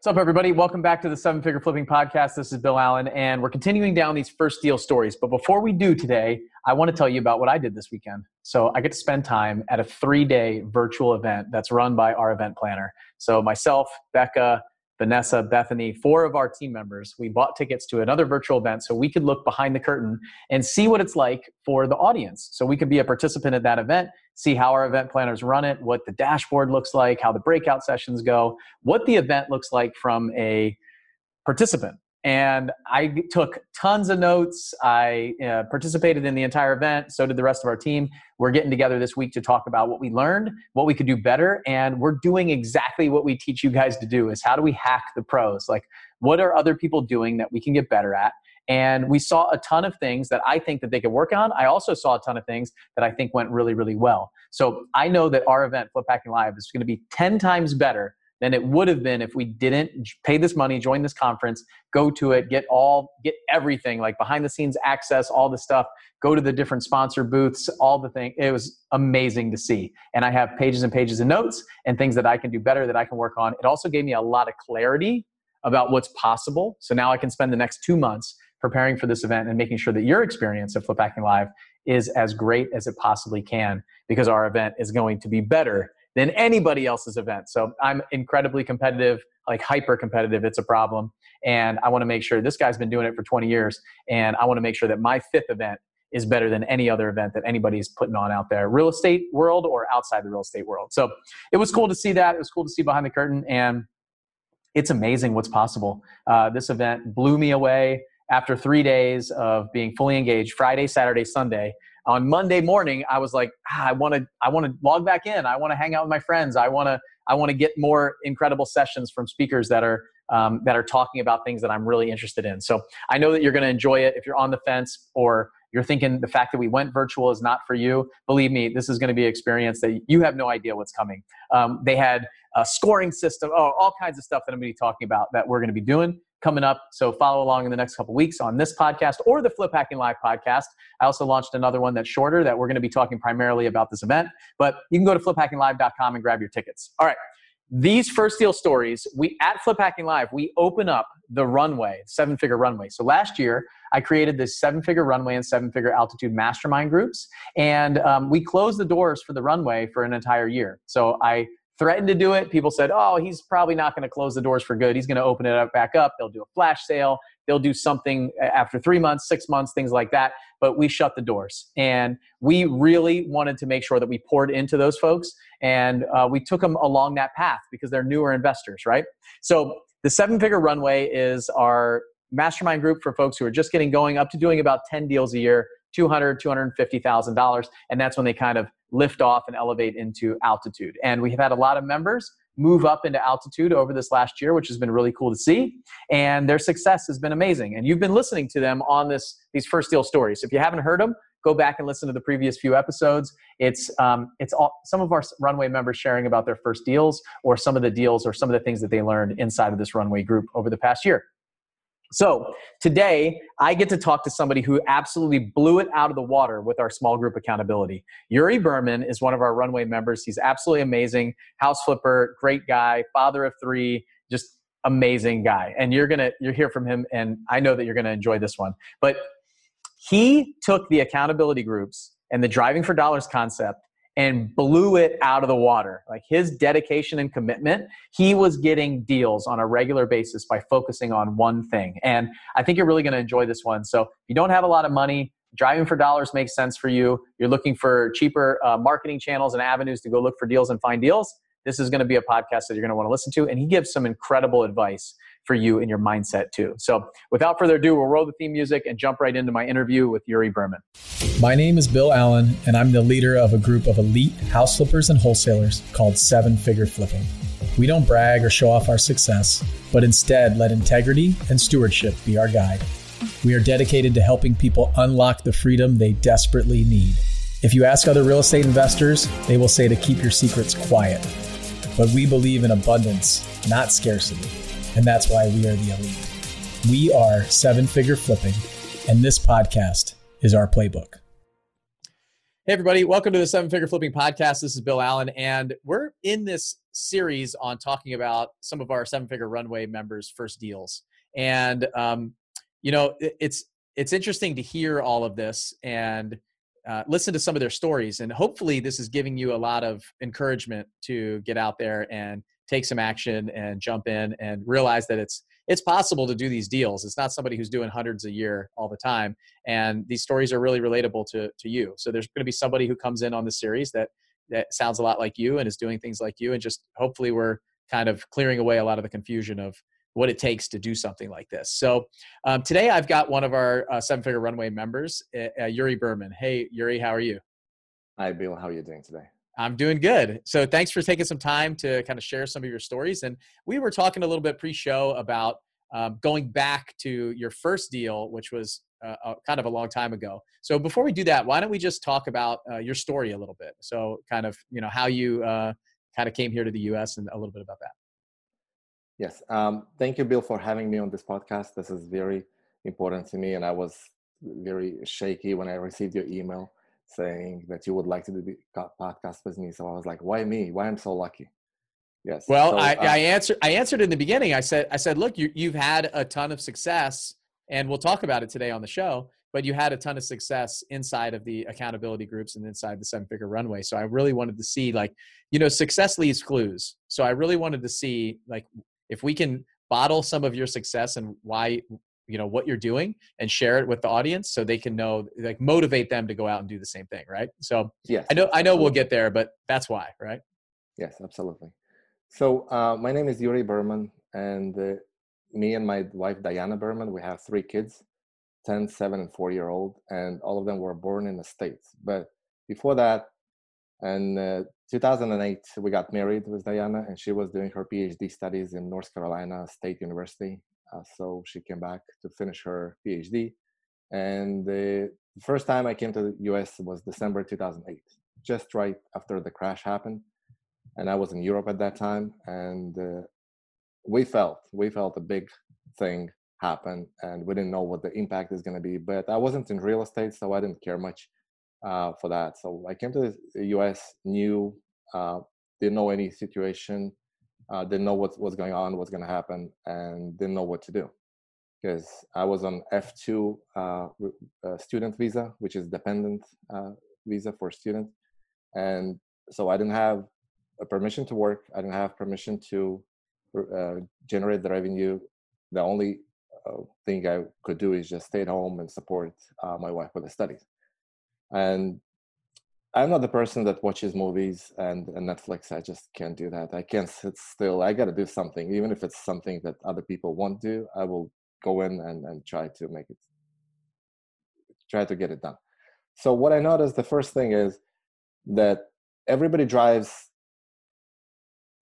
What's up, everybody? Welcome back to the Seven Figure Flipping Podcast. This is Bill Allen, and we're continuing down these first deal stories. But before we do today, I want to tell you about what I did this weekend. So I get to spend time at a three day virtual event that's run by our event planner. So myself, Becca, Vanessa, Bethany, four of our team members, we bought tickets to another virtual event so we could look behind the curtain and see what it's like for the audience. So we could be a participant at that event, see how our event planners run it, what the dashboard looks like, how the breakout sessions go, what the event looks like from a participant and I took tons of notes. I uh, participated in the entire event. So did the rest of our team. We're getting together this week to talk about what we learned, what we could do better, and we're doing exactly what we teach you guys to do: is how do we hack the pros? Like, what are other people doing that we can get better at? And we saw a ton of things that I think that they could work on. I also saw a ton of things that I think went really, really well. So I know that our event, Flip Hacking Live, is going to be 10 times better than it would have been if we didn't pay this money, join this conference, go to it, get all, get everything like behind the scenes access, all the stuff, go to the different sponsor booths, all the thing. It was amazing to see. And I have pages and pages of notes and things that I can do better that I can work on. It also gave me a lot of clarity about what's possible. So now I can spend the next two months preparing for this event and making sure that your experience of Flip Hacking Live is as great as it possibly can because our event is going to be better than anybody else's event. So I'm incredibly competitive, like hyper competitive. It's a problem. And I want to make sure this guy's been doing it for 20 years. And I want to make sure that my fifth event is better than any other event that anybody's putting on out there, real estate world or outside the real estate world. So it was cool to see that. It was cool to see behind the curtain. And it's amazing what's possible. Uh, this event blew me away after three days of being fully engaged Friday, Saturday, Sunday on Monday morning, I was like, ah, I want to, I want to log back in. I want to hang out with my friends. I want to, I want to get more incredible sessions from speakers that are um, that are talking about things that I'm really interested in. So I know that you're going to enjoy it. If you're on the fence or you're thinking the fact that we went virtual is not for you, believe me, this is going to be an experience that you have no idea what's coming. Um, they had a scoring system, oh, all kinds of stuff that I'm going to be talking about that we're going to be doing coming up. So follow along in the next couple weeks on this podcast or the Flip Hacking Live podcast. I also launched another one that's shorter that we're going to be talking primarily about this event. But you can go to fliphackinglive.com and grab your tickets. All right. These first deal stories, we at Flip Hacking Live, we open up the runway, seven figure runway. So last year, I created this seven figure runway and seven figure altitude mastermind groups. And um, we closed the doors for the runway for an entire year. So I threatened to do it. People said, oh, he's probably not going to close the doors for good. He's going to open it up back up. They'll do a flash sale. They'll do something after three months, six months, things like that. But we shut the doors. And we really wanted to make sure that we poured into those folks. And uh, we took them along that path because they're newer investors, right? So the seven figure runway is our mastermind group for folks who are just getting going up to doing about 10 deals a year 200 $250,000. And that's when they kind of lift off and elevate into altitude. And we have had a lot of members move up into altitude over this last year, which has been really cool to see. And their success has been amazing. And you've been listening to them on this these first deal stories. If you haven't heard them, go back and listen to the previous few episodes. It's um, it's all some of our runway members sharing about their first deals or some of the deals or some of the things that they learned inside of this runway group over the past year. So today, I get to talk to somebody who absolutely blew it out of the water with our small group accountability. Yuri Berman is one of our runway members. He's absolutely amazing, house flipper, great guy, father of three, just amazing guy. And you're gonna you're hear from him, and I know that you're gonna enjoy this one. But he took the accountability groups and the driving for dollars concept and blew it out of the water. Like his dedication and commitment, he was getting deals on a regular basis by focusing on one thing. And I think you're really going to enjoy this one. So if you don't have a lot of money, driving for dollars makes sense for you. You're looking for cheaper uh, marketing channels and avenues to go look for deals and find deals. This is going to be a podcast that you're going to want to listen to. And he gives some incredible advice for you in your mindset too. So without further ado, we'll roll the theme music and jump right into my interview with Yuri Berman. My name is Bill Allen, and I'm the leader of a group of elite house flippers and wholesalers called Seven Figure Flipping. We don't brag or show off our success, but instead let integrity and stewardship be our guide. We are dedicated to helping people unlock the freedom they desperately need. If you ask other real estate investors, they will say to keep your secrets quiet. But we believe in abundance, not scarcity and that's why we are the elite. We are seven figure flipping, and this podcast is our playbook. Hey, everybody, welcome to the Seven Figure Flipping Podcast. This is Bill Allen, and we're in this series on talking about some of our Seven Figure Runway members' first deals. And, um, you know, it's it's interesting to hear all of this and uh, listen to some of their stories. And hopefully, this is giving you a lot of encouragement to get out there and take some action and jump in and realize that it's it's possible to do these deals. It's not somebody who's doing hundreds a year all the time. And these stories are really relatable to, to you. So there's going to be somebody who comes in on the series that, that sounds a lot like you and is doing things like you. And just hopefully we're kind of clearing away a lot of the confusion of what it takes to do something like this. So um, today I've got one of our uh, seven figure runway members, uh, uh, Yuri Berman. Hey, Yuri, how are you? Hi, Bill. How are you doing today? I'm doing good. So thanks for taking some time to kind of share some of your stories. And we were talking a little bit pre-show about um, going back to your first deal, which was uh, kind of a long time ago. So before we do that, why don't we just talk about uh, your story a little bit? So kind of you know how you uh, kind of came here to the U.S. and a little bit about that. Yes. Um, thank you, Bill, for having me on this podcast. This is very important to me, and I was very shaky when I received your email saying that you would like to do the podcast with me. So I was like, why me? Why I'm so lucky? Yes. Well, so, I, uh, I answered. I answered in the beginning. I said, I said, look, you, you've had a ton of success, and we'll talk about it today on the show. But you had a ton of success inside of the accountability groups and inside the seven figure runway. So I really wanted to see, like, you know, success leaves clues. So I really wanted to see, like, if we can bottle some of your success and why you know what you're doing and share it with the audience so they can know like motivate them to go out and do the same thing right? So yes i know i know we'll get there but that's why right? Yes absolutely. So uh, my name is yuri berman and uh, me and my wife diana berman we have three kids 10 7 and 4 year old and all of them were born in the states. But before that in uh, 2008 we got married with diana and she was doing her phd studies in north carolina state university uh, so she came back to finish her PhD. And the first time I came to the US was December 2008, just right after the crash happened. And I was in Europe at that time. And uh, we felt, we felt a big thing happen and we didn't know what the impact is going to be. But I wasn't in real estate, so I didn't care much uh, for that. So I came to the US, knew, uh, didn't know any situation uh, didn't know what was going on, what's going to happen, and didn't know what to do because I was on F2 uh, uh, student visa, which is dependent uh, visa for students, and so I didn't have a permission to work. I didn't have permission to uh, generate the revenue. The only thing I could do is just stay at home and support my wife with the studies. And I'm not the person that watches movies and, and, Netflix. I just can't do that. I can't sit still. I got to do something, even if it's something that other people won't do. I will go in and, and try to make it, try to get it done. So what I noticed, the first thing is that everybody drives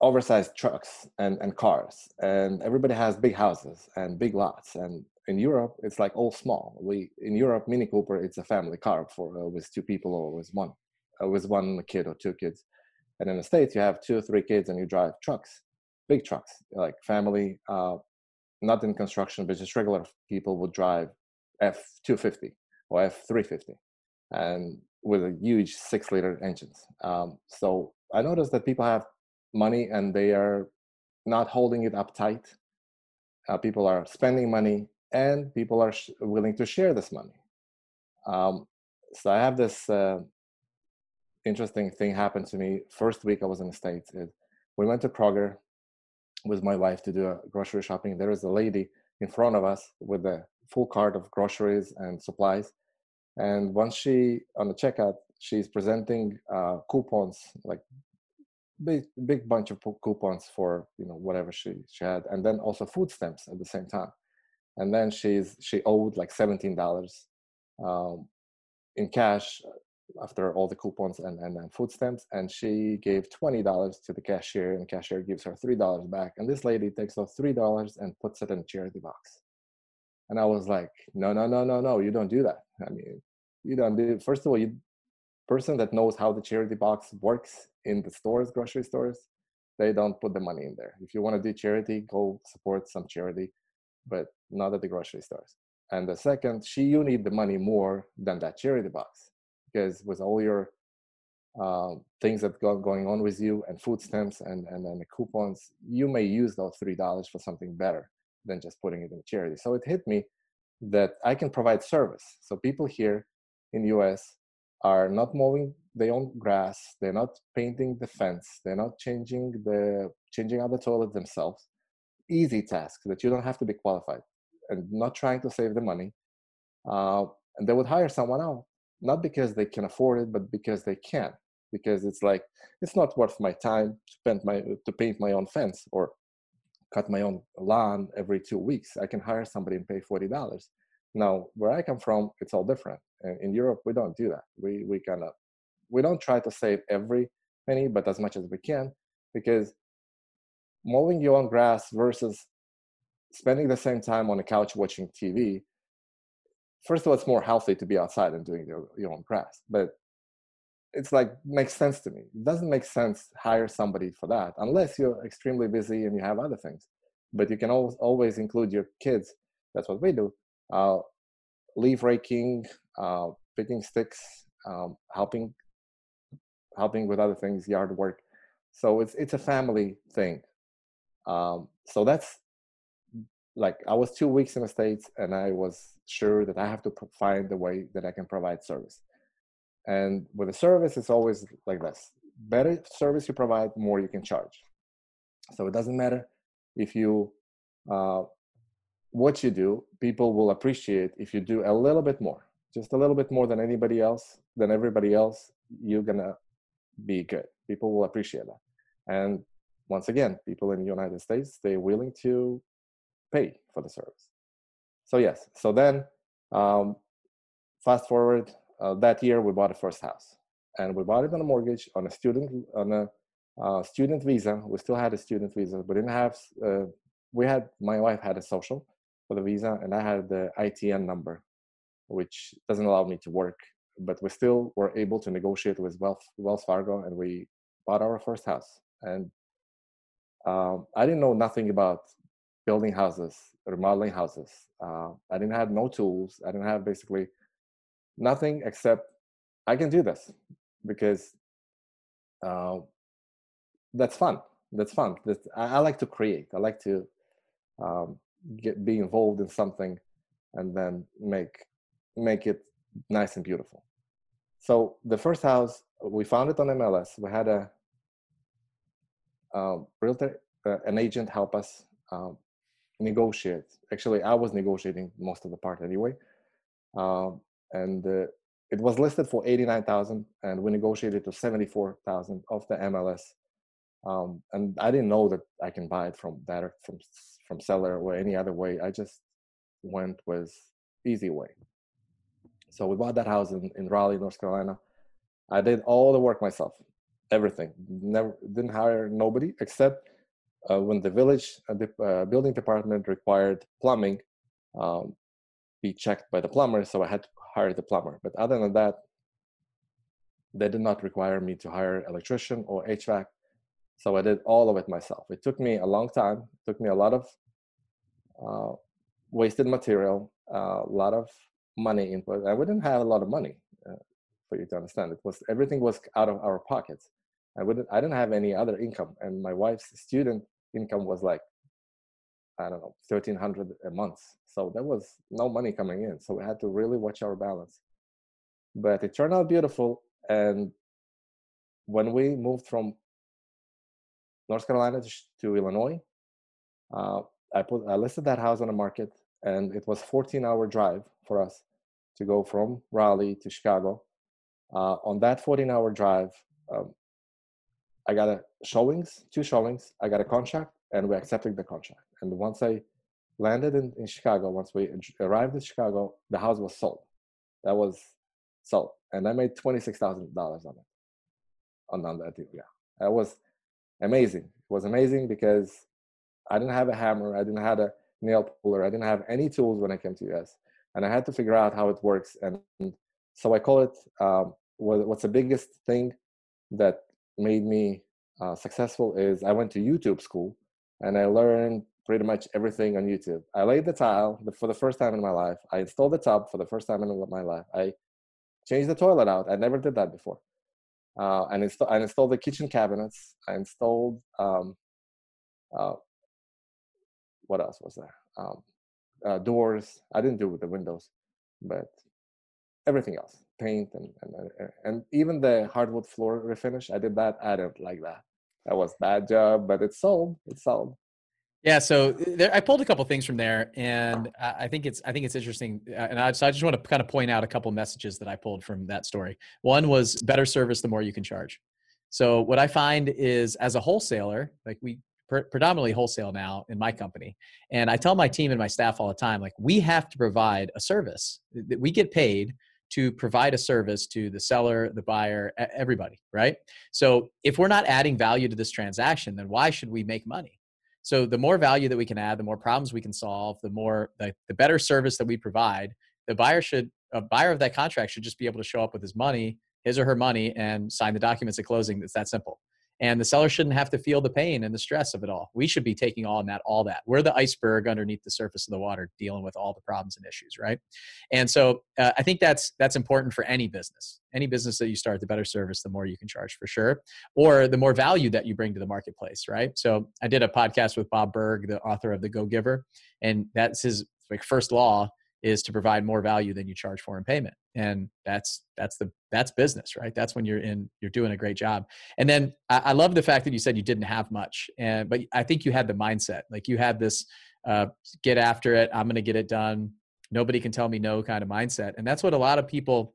oversized trucks and, and cars, and everybody has big houses and big lots. And in Europe, it's like all small. We in Europe, Mini Cooper, it's a family car for uh, with two people or with one uh, with one kid or two kids. And in the States, you have two or three kids and you drive trucks, big trucks, like family, uh, not in construction, but just regular people would drive F250 or F350 and with a huge six liter engines. Um, so I noticed that people have money and they are not holding it up tight. Uh, people are spending money and people are sh- willing to share this money. Um, so I have this uh, interesting thing happened to me first week I was in the States. Is we went to Kroger with my wife to do a grocery shopping. There was a lady in front of us with a full cart of groceries and supplies. And once she, on the checkout, she's presenting uh, coupons, like big, big bunch of coupons for, you know, whatever she, she had. And then also food stamps at the same time. And then she's, she owed like $17 um, in cash after all the coupons and, and, and food stamps and she gave $20 to the cashier and the cashier gives her $3 back and this lady takes those $3 and puts it in a charity box. And i was like no no no no no you don't do that. I mean you don't do first of all you person that knows how the charity box works in the stores grocery stores they don't put the money in there. If you want to do charity go support some charity but not at the grocery stores. And the second she you need the money more than that charity box because with all your uh, things that got going on with you and food stamps and, and, the coupons, you may use those $3 for something better than just putting it in charity. So it hit me that I can provide service. So people here in US are not mowing their own grass, they're not painting the fence, they're not changing the changing out the toilet themselves. Easy task that you don't have to be qualified and not trying to save the money. Uh, and they would hire someone else, not because they can afford it, but because they can. Because it's like it's not worth my time to paint my to paint my own fence or cut my own lawn every two weeks. I can hire somebody and pay forty dollars. Now, where I come from, it's all different. In Europe, we don't do that. We we kind of we don't try to save every penny, but as much as we can, because mowing your own grass versus spending the same time on the couch watching TV. First of all, it's more healthy to be outside and doing your, your own grass, but it's like makes sense to me. It doesn't make sense hire somebody for that unless you're extremely busy and you have other things. But you can always always include your kids. That's what we do. Uh, leaf raking, uh, picking sticks, um, helping helping with other things, yard work. So it's it's a family thing. Um, so that's like I was two weeks in the states, and I was sure that I have to find a way that I can provide service. And with a service, it's always like this: better service you provide, more you can charge. So it doesn't matter if you uh, what you do, people will appreciate if you do a little bit more, just a little bit more than anybody else, than everybody else. You're gonna be good. People will appreciate that. And once again, people in the United States, they're willing to pay for the service. So yes, so then um, fast forward uh, that year, we bought a first house, and we bought it on a mortgage on a student on a uh, student visa. We still had a student visa, but didn't have. Uh, we had my wife had a social for the visa, and I had the ITN number, which doesn't allow me to work. But we still were able to negotiate with Wells, Wells Fargo, and we bought our first house. And um, I didn't know nothing about building houses, remodeling houses. Uh, I didn't have no tools. I didn't have basically nothing except I can do this because uh, that's fun. That's fun. That's, I, I, like to create. I like to um, get be involved in something and then make make it nice and beautiful. So the first house we found it on MLS. We had a um, realtor, uh, an agent help us um, negotiate. Actually, I was negotiating most of the part anyway, um, and uh, it was listed for eighty nine thousand, and we negotiated to seventy four thousand of the MLS. Um, and I didn't know that I can buy it from that or from from seller or any other way. I just went with easy way. So we bought that house in, in Raleigh, North Carolina. I did all the work myself everything. Never didn't hire nobody except uh, when the village uh, the uh, building department required plumbing um, be checked by the plumber, so I had to hire the plumber. But other than that, they did not require me to hire electrician or HVAC. So I did all of it myself. It took me a long time. It took me a lot of uh, wasted material, uh, a lot of money input. I wouldn't have a lot of money uh, for you to understand. It was everything was out of our pockets. I wouldn't I didn't have any other income and my wife's student income was like I don't know 1300 a month. So there was no money coming in so we had to really watch our balance. But it turned out beautiful and when we moved from North Carolina to, to Illinois uh, I put I listed that house on the market and it was 14 hour drive for us to go from Raleigh to Chicago. Uh, on that 14 hour drive um, I got a showings, two showings. I got a contract, and we accepted the contract. And once I landed in, in Chicago, once we arrived in Chicago, the house was sold. That was sold, and I made twenty six thousand dollars on it, on, on that deal. Yeah, that was amazing. It was amazing because I didn't have a hammer, I didn't have a nail puller, I didn't have any tools when I came to US, and I had to figure out how it works. And, so I call it um, what's the biggest thing that made me uh, successful is I went to YouTube school and I learned pretty much everything on YouTube. I laid the tile for the first time in my life. I installed the tub for the first time in my life. I changed the toilet out. I never did that before. Uh, and inst- I installed the kitchen cabinets. I installed um, uh, what else was there? Um, uh, doors. I didn't do with the windows, but everything else, paint and, and and even the hardwood floor refinish. I did that. I didn't like that. That was bad job, but it sold. It sold. Yeah, so uh, there, I pulled a couple things from there, and I think it's I think it's interesting, uh, and I, so I just want to kind of point out a couple messages that I pulled from that story. One was better service, the more you can charge. So what I find is, as a wholesaler, like we predominantly wholesale now in my company, and I tell my team and my staff all the time, like we have to provide a service that we get paid to provide a service to the seller, the buyer, everybody, right? So if we're not adding value to this transaction, then why should we make money? So the more value that we can add, the more problems we can solve, the more the, the better service that we provide. The buyer should a buyer of that contract should just be able to show up with his money, his or her money, and sign the documents at closing. It's that simple and the seller shouldn't have to feel the pain and the stress of it all. We should be taking on that all that. We're the iceberg underneath the surface of the water dealing with all the problems and issues right? And so uh, i think that's that's important for any business. Any business that you start the better service the more you can charge for sure or the more value that you bring to the marketplace right? So i did a podcast with bob burg the author of the go giver and that's his like first law is to provide more value than you charge for in payment and that's that's the that's business right? That's when you're in you're doing a great job. And then I, I, love the fact that you said you didn't have much and but i think you had the mindset like you had this uh, get after it i'm going to get it done nobody can tell me no kind of mindset and that's what a lot of people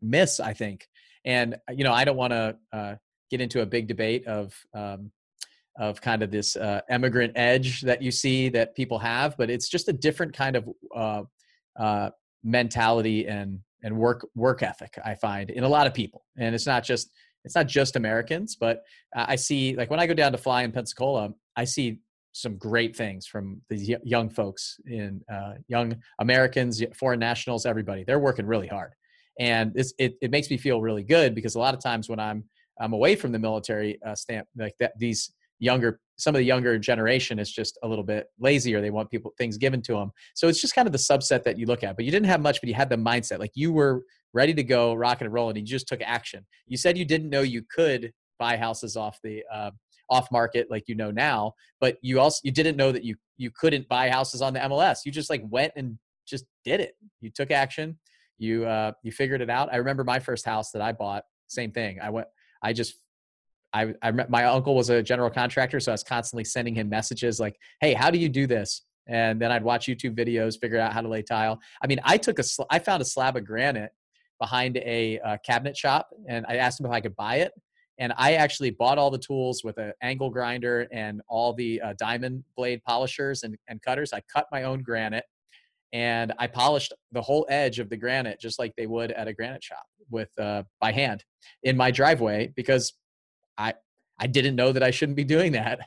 miss i think and you know i don't want to uh, get into a big debate of um, of kind of this uh, immigrant edge that you see that people have but it's just a different kind of uh, uh, mentality and and work work ethic i find in a lot of people. And it's not just it's not just americans but i see like when i go down to fly in pensacola i see some great things from the young folks in uh, young americans foreign nationals everybody. They're working really hard. And it, it makes me feel really good because a lot of times when i'm i'm away from the military uh, stamp like that these younger some of the younger generation is just a little bit lazier they want people things given to them so it's just kind of the subset that you look at but you didn't have much but you had the mindset like you were ready to go rocking and rolling and you just took action. You said you didn't know you could buy houses off the uh, off market like you know now but you also you didn't know that you you couldn't buy houses on the mls you just like went and just did it. You took action. You uh you figured it out. I remember my first house that i bought same thing. I went i just I, I my uncle was a general contractor, so I was constantly sending him messages like, "Hey, how do you do this?" And then I'd watch YouTube videos, figure out how to lay tile. I mean, I took a, I found a slab of granite behind a uh, cabinet shop, and I asked him if I could buy it. And I actually bought all the tools with an angle grinder and all the uh, diamond blade polishers and, and cutters. I cut my own granite and I polished the whole edge of the granite just like they would at a granite shop with uh, by hand in my driveway because I I didn't know that I shouldn't be doing that.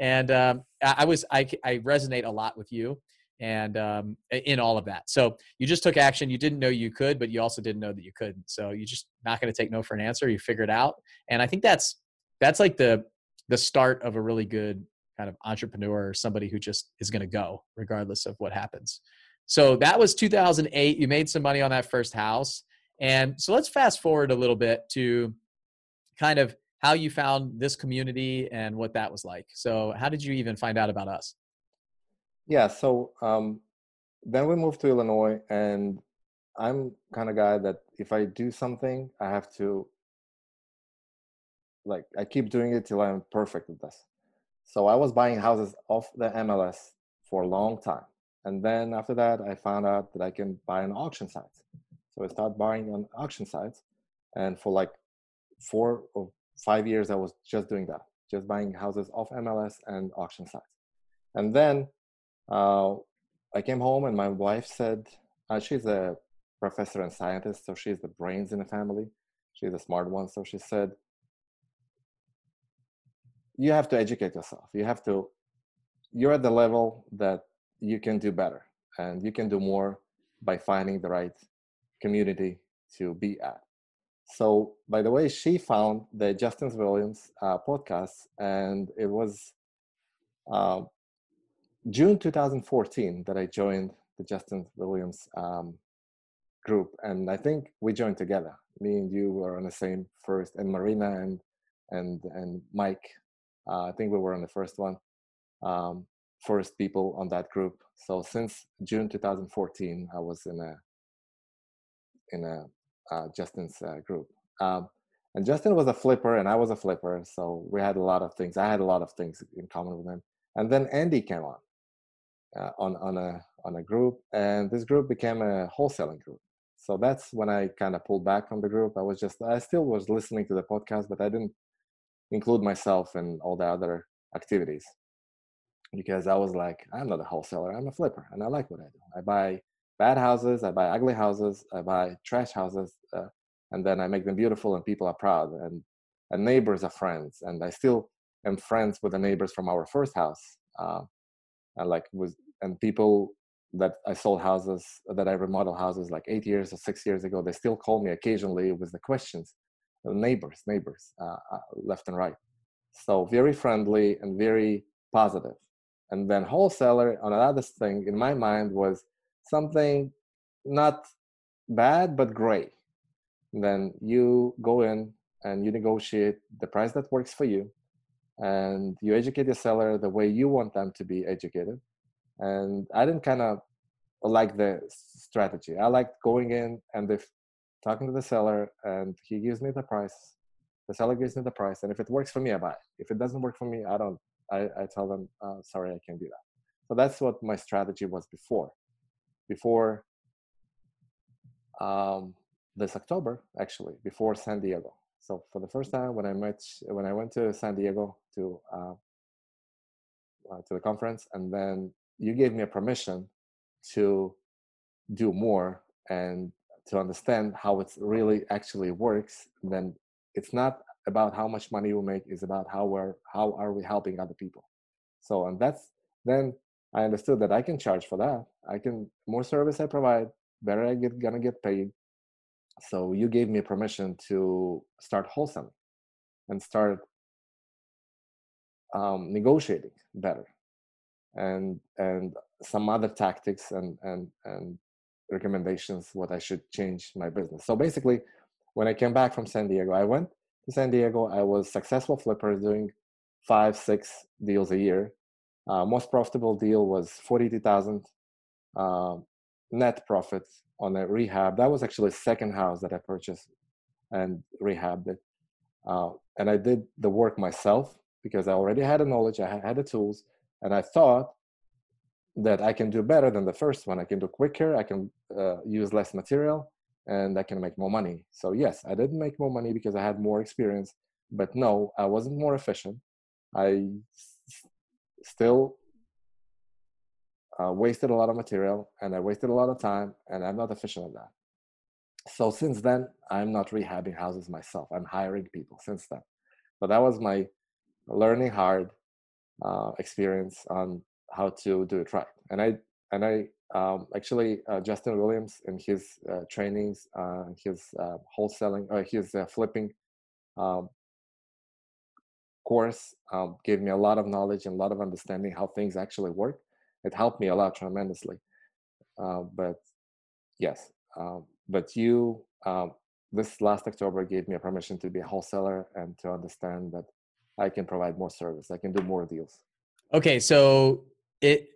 And um, I, was I, I resonate a lot with you and um, in all of that. So you just took action. You didn't know you could, but you also didn't know that you couldn't. So you're just not going to take no for an answer. You figure it out. And I think that's that's like the the start of a really good kind of entrepreneur or somebody who just is going to go regardless of what happens. So that was 2008. You made some money on that first house. And so let's fast forward a little bit to kind of how you found this community and what that was like. So, how did you even find out about us? Yeah, so um, then we moved to Illinois, and I'm kind of guy that if I do something, I have to like I keep doing it till I'm perfect at this. So I was buying houses off the MLS for a long time, and then after that, I found out that I can buy on auction sites. So I started buying on auction sites, and for like four or five years, I was just doing that, just buying houses off MLS and auction sites. And then uh, I came home, and my wife said, uh, she's a professor and scientist, so she's the brains in the family. She's a smart one. So she said, You have to educate yourself. You have to, you're at the level that you can do better, and you can do more by finding the right community to be at. So, by the way, she found the Justin Williams uh, podcast, and it was uh, June 2014 that I joined the Justin Williams um, group, and I think we joined together. Me and you were on the same first, and Marina and and and Mike. Uh, I think we were on the first one, um, first people on that group. So since June 2014, I was in a in a Justin's uh, group. Um, and Justin was a flipper, and I was a flipper, so we had a lot of things. I had a lot of things in common with him. And then Andy came on uh, on on a on a group, and this group became a wholesaling group. So that's when I kind of pulled back from the group. I was just I still was listening to the podcast, but I didn't include myself in all the other activities because I was like, I'm not a wholesaler, I'm a flipper, and I like what I do. I buy bad houses, I buy ugly houses, I buy trash houses, uh, and then I make them beautiful, and people are proud, and and neighbors are friends, and I still am friends with the neighbors from our first house, uh, and like with and people that I sold houses that I remodel houses like eight years or six years ago, they still call me occasionally with the questions, the neighbors, neighbors, uh, uh, left and right. So very friendly and very positive. And then wholesaler, on another thing in my mind was something not bad but gray. Then you go in and you negotiate the price that works for you, and you educate the seller the way you want them to be educated. And I didn't kind of like the strategy. I liked going in and if talking to the seller and he gives me the price, the seller gives me the price, and if it works for me, I buy. If it doesn't work for me, I don't. I, I tell them, uh, sorry, I can't do that. So that's what my strategy was before. Before um, this October, actually, before San Diego. So for the first time, when I met, when I went to San Diego to uh, uh, to the conference, and then you gave me a permission to do more and to understand how it really actually works, then it's not about how much money we make is about how we're how are we helping other people so and that's then i understood that i can charge for that i can more service i provide better i get gonna get paid so you gave me permission to start wholesaling and start um, negotiating better and and some other tactics and and and recommendations what i should change my business so basically when i came back from san diego i went to San Diego. I was successful flipper doing five, six deals a year. Uh, most profitable deal was 42,000 uh, net profit on a rehab. That was actually second house that I purchased and rehabbed it. Uh, and I did the work myself because I already had the knowledge, I had the tools, and I thought that I can do better than the first one. I can do quicker, I can uh, use less material, and I can make more money. So yes, I did make more money because I had more experience, but no, I wasn't more efficient. I still uh, wasted a lot of material and I wasted a lot of time, and I'm not efficient at that. So since then, I'm not rehabbing houses myself. I'm hiring people since then. But that was my learning hard uh, experience on how to do it right. And I and I um, actually uh, Justin Williams in his uh, trainings, uh, his uh, wholesaling, or his flipping um, course um, gave me a lot of knowledge and a lot of understanding how things actually work. It helped me a lot tremendously. but yes, um, but you um, this last October gave me a permission to be a wholesaler and to understand that I can provide more service. I can do more deals. Okay, so it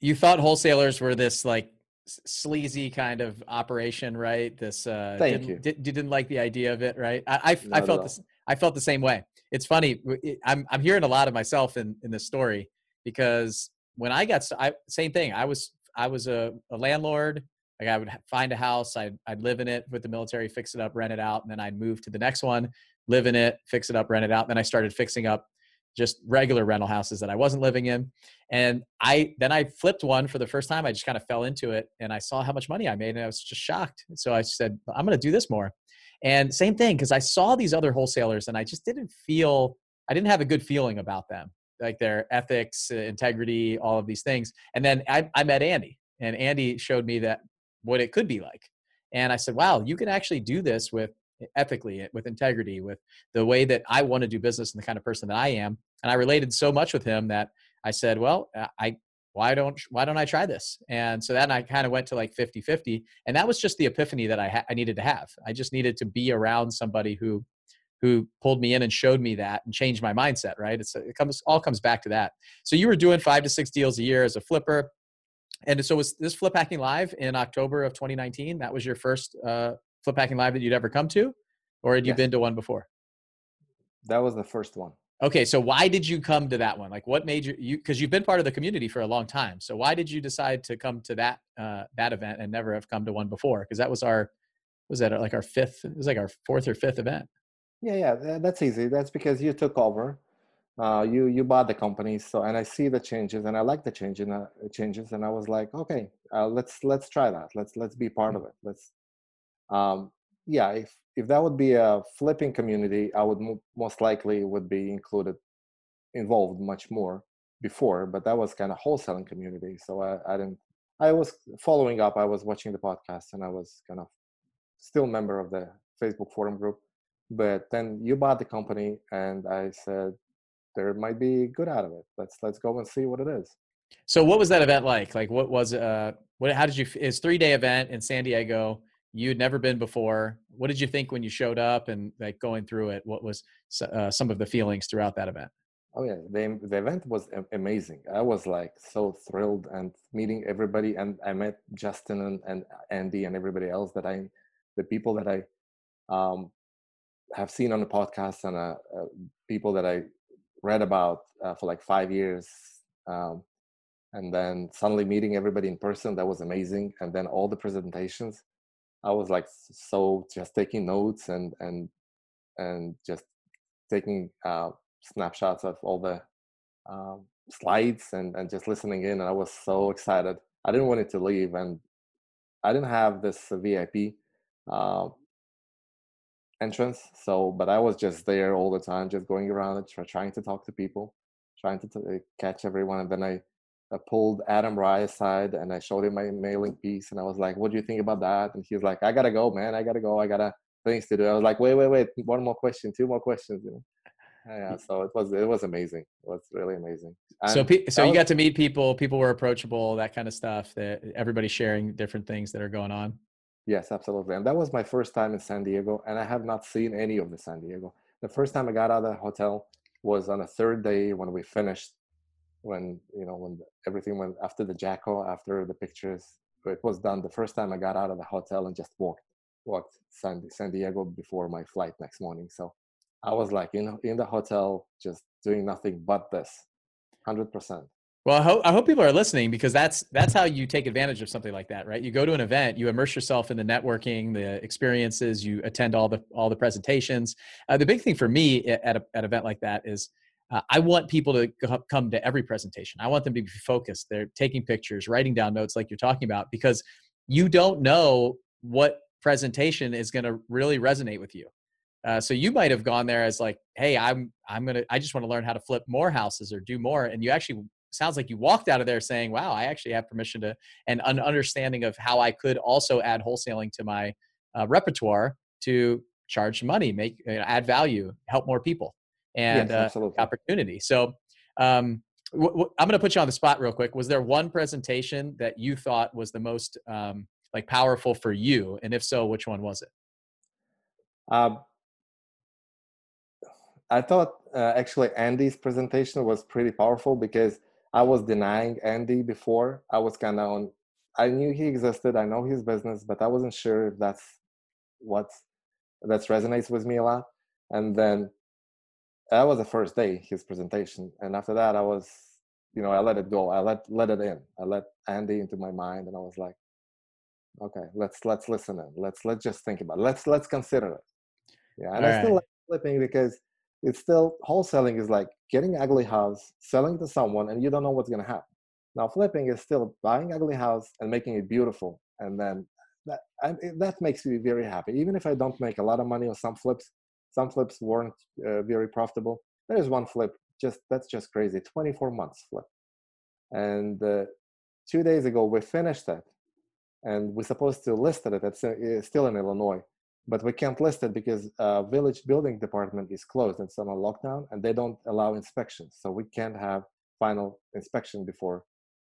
you thought wholesalers were this like sleazy kind of operation, right? This uh, Thank didn't, you. Did, didn't like the idea of it, right? I I, I felt this. I felt the same way. It's funny. I'm I'm hearing a lot of myself in in this story because when I got I, same thing. I was I was a, a landlord. Like I would find a house, I'd I'd live in it with the military, fix it up, rent it out, and then I'd move to the next one, live in it, fix it up, rent it out. Then I started fixing up just regular rental houses that I wasn't living in. And I then I flipped one for the first time. I just kind of fell into it and I saw how much money I made and I was just shocked. So I said, I'm going to do this more. And same thing because I saw these other wholesalers and I just didn't feel I didn't have a good feeling about them, like their ethics, uh, integrity, all of these things. And then I, I met Andy and Andy showed me that what it could be like. And I said, wow, you can actually do this with ethically, with integrity, with the way that I want to do business and the kind of person that I am. And I related so much with him that I said, well, I why don't why don't I try this? And so then I kind of went to like 50-50. And that was just the epiphany that I ha- I needed to have. I just needed to be around somebody who who pulled me in and showed me that and changed my mindset, right? It's it comes all comes back to that. So you were doing five to six deals a year as a flipper. And so was this flip hacking live in October of 2019? That was your first uh, flip hacking live that you'd ever come to? Or had you been to one before? That was the first one. Okay, so why did you come to that one? Like, what made you? You because you've been part of the community for a long time. So why did you decide to come to that uh, that event and never have come to one before? Because that was our was that like our fifth? It was like our fourth or fifth event. Yeah, yeah, that's easy. That's because you took over. Uh, you you bought the company, so and I see the changes, and I like the change in, uh, changes, and I was like, okay, uh, let's let's try that. Let's let's be part of it. Let's, um, yeah. If if that would be a flipping community, I would mo- most likely would be included, involved much more before. But that was kind of wholesaling community, so I, I didn't. I was following up. I was watching the podcast, and I was kind of still member of the Facebook forum group but then you bought the company and i said there might be good out of it let's let's go and see what it is so what was that event like like what was uh what how did you it's three day event in san diego you'd never been before what did you think when you showed up and like going through it what was uh, some of the feelings throughout that event oh yeah the, the event was amazing i was like so thrilled and meeting everybody and i met justin and, and andy and everybody else that i the people that i um, have seen on the podcast and uh, uh, people that I read about uh, for like five years. Um, and then suddenly meeting everybody in person, that was amazing. And then all the presentations, I was like so just taking notes and and and just taking uh, snapshots of all the um, slides and and just listening in. And I was so excited. I didn't want it to leave, and I didn't have this VIP. Uh, entrance. So, but I was just there all the time, just going around, trying to talk to people, trying to t- uh, catch everyone. And then I, I pulled Adam Rye aside and I showed him my mailing piece, and I was like, "What do you think about that?" And he was like, "I gotta go, man. I gotta go. I gotta things to do." I was like, "Wait, wait, wait. One more question. Two more questions." You know? yeah so it was it was amazing it was really amazing and so pe- so you got to meet people people were approachable that kind of stuff that everybody sharing different things that are going on Yes, absolutely. And that was my first time in San Diego, and I have not seen any of the San Diego. The first time I got out of the hotel was on the third day when we finished, when you know when everything went after the Jacko, after the pictures, it was done. The first time I got out of the hotel and just walked walked San San Diego before my flight next morning. So I was like in in the hotel, just doing nothing but this, hundred percent. Well, I hope, I hope people are listening because that's that's how you take advantage of something like that, right? You go to an event, you immerse yourself in the networking, the experiences, you attend all the all the presentations. Uh, the big thing for me at a, at an event like that is uh, I want people to come to every presentation. I want them to be focused. They're taking pictures, writing down notes, like you're talking about, because you don't know what presentation is going to really resonate with you. Uh, so you might have gone there as like, hey, I'm I'm gonna I just want to learn how to flip more houses or do more, and you actually sounds like you walked out of there saying, wow, I actually have permission to, and an understanding of how I could also add wholesaling to my uh, repertoire to charge money, make, you know, add value, help more people and yes, uh, opportunity. So, um, w- w- I'm going to put you on the spot real quick. Was there one presentation that you thought was the most um, like powerful for you? And if so, which one was it? Um, I thought uh, actually Andy's presentation was pretty powerful because I was denying Andy before. I was kind of on. I knew he existed. I know his business, but I wasn't sure if that's what that resonates with me a lot. And then that was the first day his presentation, and after that, I was, you know, I let it go. I let let it in. I let Andy into my mind, and I was like, okay, let's let's listen in. Let's let's just think about. It. Let's let's consider it. Yeah, and All I still like flipping because it's still wholesaling is like getting ugly house, selling to someone, and you don't know what's gonna happen. Now flipping is still buying ugly house and making it beautiful, and then that and that makes me very happy. Even if I don't make a lot of money on some flips, some flips weren't uh, very profitable. There is one flip, just that's just crazy. 24 months flip, and uh, two days ago we finished that, and we're supposed to list it. It's uh, still in Illinois but we can't list it because uh, village building department is closed and it's on lockdown and they don't allow inspections so we can't have final inspection before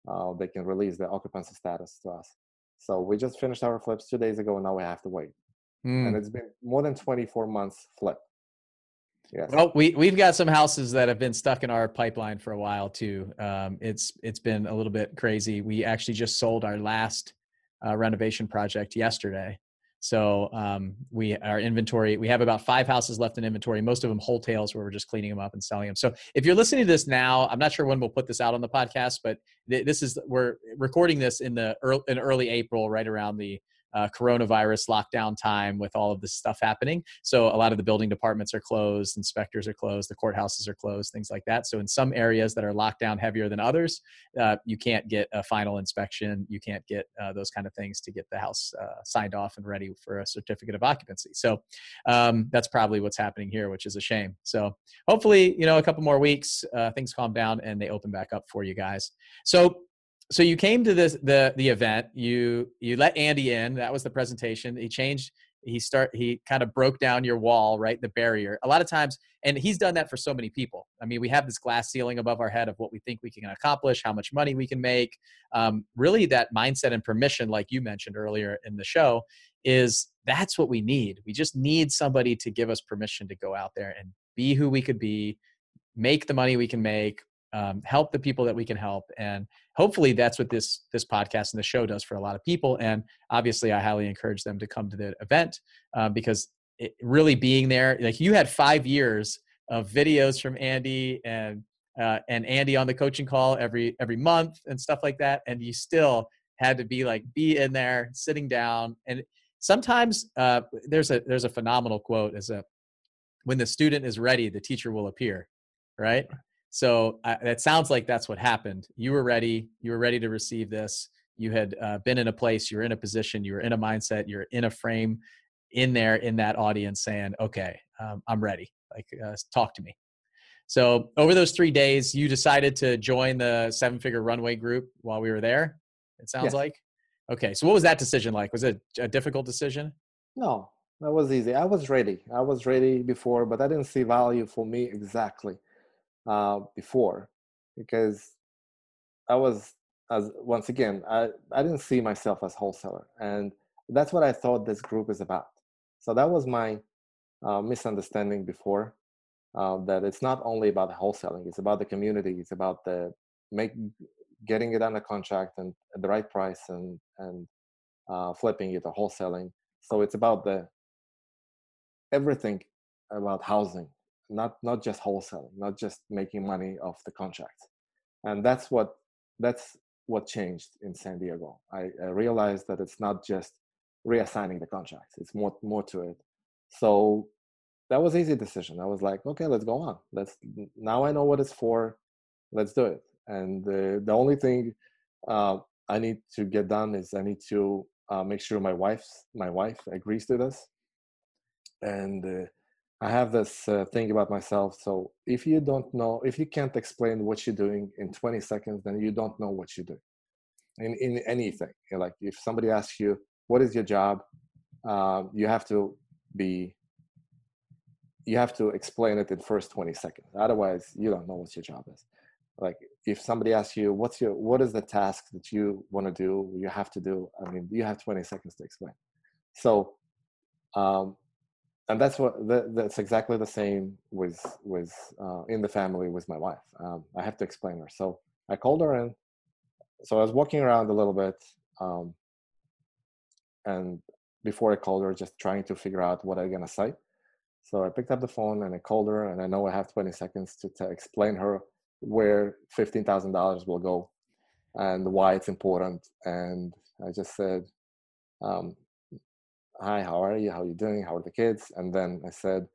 uh, they can release the occupancy status to us. So we just finished our flips two days ago, and now we have to wait. Mm. And it's been more than 24 months flip. Yes. Well, we we've got some houses that have been stuck in our pipeline for a while too. Um, it's it's been a little bit crazy. We actually just sold our last uh, renovation project yesterday, so um, we our inventory we have about five houses left in inventory. Most of them wholesales where we're just cleaning them up and selling them. So if you're listening to this now, I'm not sure when we'll put this out on the podcast, but th- this is we're recording this in the early, in early April, right around the uh, coronavirus lockdown time with all of this stuff happening. So a lot of the building departments are closed, inspectors are closed, the courthouses are closed, things like that. So in some areas that are locked down heavier than others, uh, you can't get a final inspection, you can't get uh, those kind of things to get the house uh, signed off and ready for a certificate of occupancy. So um, that's probably what's happening here, which is a shame. So hopefully, you know, a couple more weeks, uh, things calm down and they open back up for you guys. So so you came to this the the event you you let andy in that was the presentation he changed he start he kind of broke down your wall right the barrier. A lot of times and he's done that for so many people. I mean we have this glass ceiling above our head of what we think we can accomplish how much money we can make. Um, really that mindset and permission like you mentioned earlier in the show is that's what we need. We just need somebody to give us permission to go out there and be who we could be make the money we can make um, help the people that we can help and hopefully that's what this this podcast and the show does for a lot of people. And obviously i highly encourage them to come to the event uh, because it, really being there like you had five years of videos from andy and uh, and andy on the coaching call every every month and stuff like that. And you still had to be like be in there sitting down. And sometimes uh, there's a there's a phenomenal quote as a when the student is ready the teacher will appear right so uh, it sounds like that's what happened. You were ready. You were ready to receive this. You had uh, been in a place. You were in a position. You were in a mindset. You're in a frame, in there in that audience, saying, "Okay, um, I'm ready. Like, uh, talk to me." So over those three days, you decided to join the seven figure runway group while we were there. It sounds yes. like. Okay, so what was that decision like? Was it a difficult decision? No, that was easy. I was ready. I was ready before, but I didn't see value for me exactly uh, before because I was as once again I, I didn't see myself as wholesaler and that's what I thought this group is about. So that was my uh, misunderstanding before uh, that it's not only about wholesaling it's about the community it's about the make getting it under contract and at the right price and and uh, flipping it or wholesaling so it's about the everything about housing not not just wholesaling, not just making money off the contract. And that's what that's what changed in San Diego. I, I realized that it's not just reassigning the contracts; it's more more to it. So that was easy decision. I was like, okay, let's go on. Let's now I know what it's for. Let's do it. And the the only thing uh, I need to get done is I need to uh, make sure my wife's my wife agrees to this. And uh, I have this uh, thing about myself. So if you don't know, if you can't explain what you're doing in 20 seconds, then you don't know what you do in, in anything. Like if somebody asks you, what is your job? Uh, you have to be, you have to explain it in first 20 seconds. Otherwise you don't know what your job is. Like if somebody asks you, what's your, what is the task that you want to do? You have to do, I mean, you have 20 seconds to explain. So, um, and that's what that's exactly the same with with uh, in the family with my wife. Um, I have to explain her. So I called her in. So I was walking around a little bit, um, and before I called her, just trying to figure out what I'm gonna say. So I picked up the phone and I called her, and I know I have 20 seconds to, to explain her where $15,000 will go and why it's important. And I just said, um, hi how are you? How are you doing? How are the kids? And then i said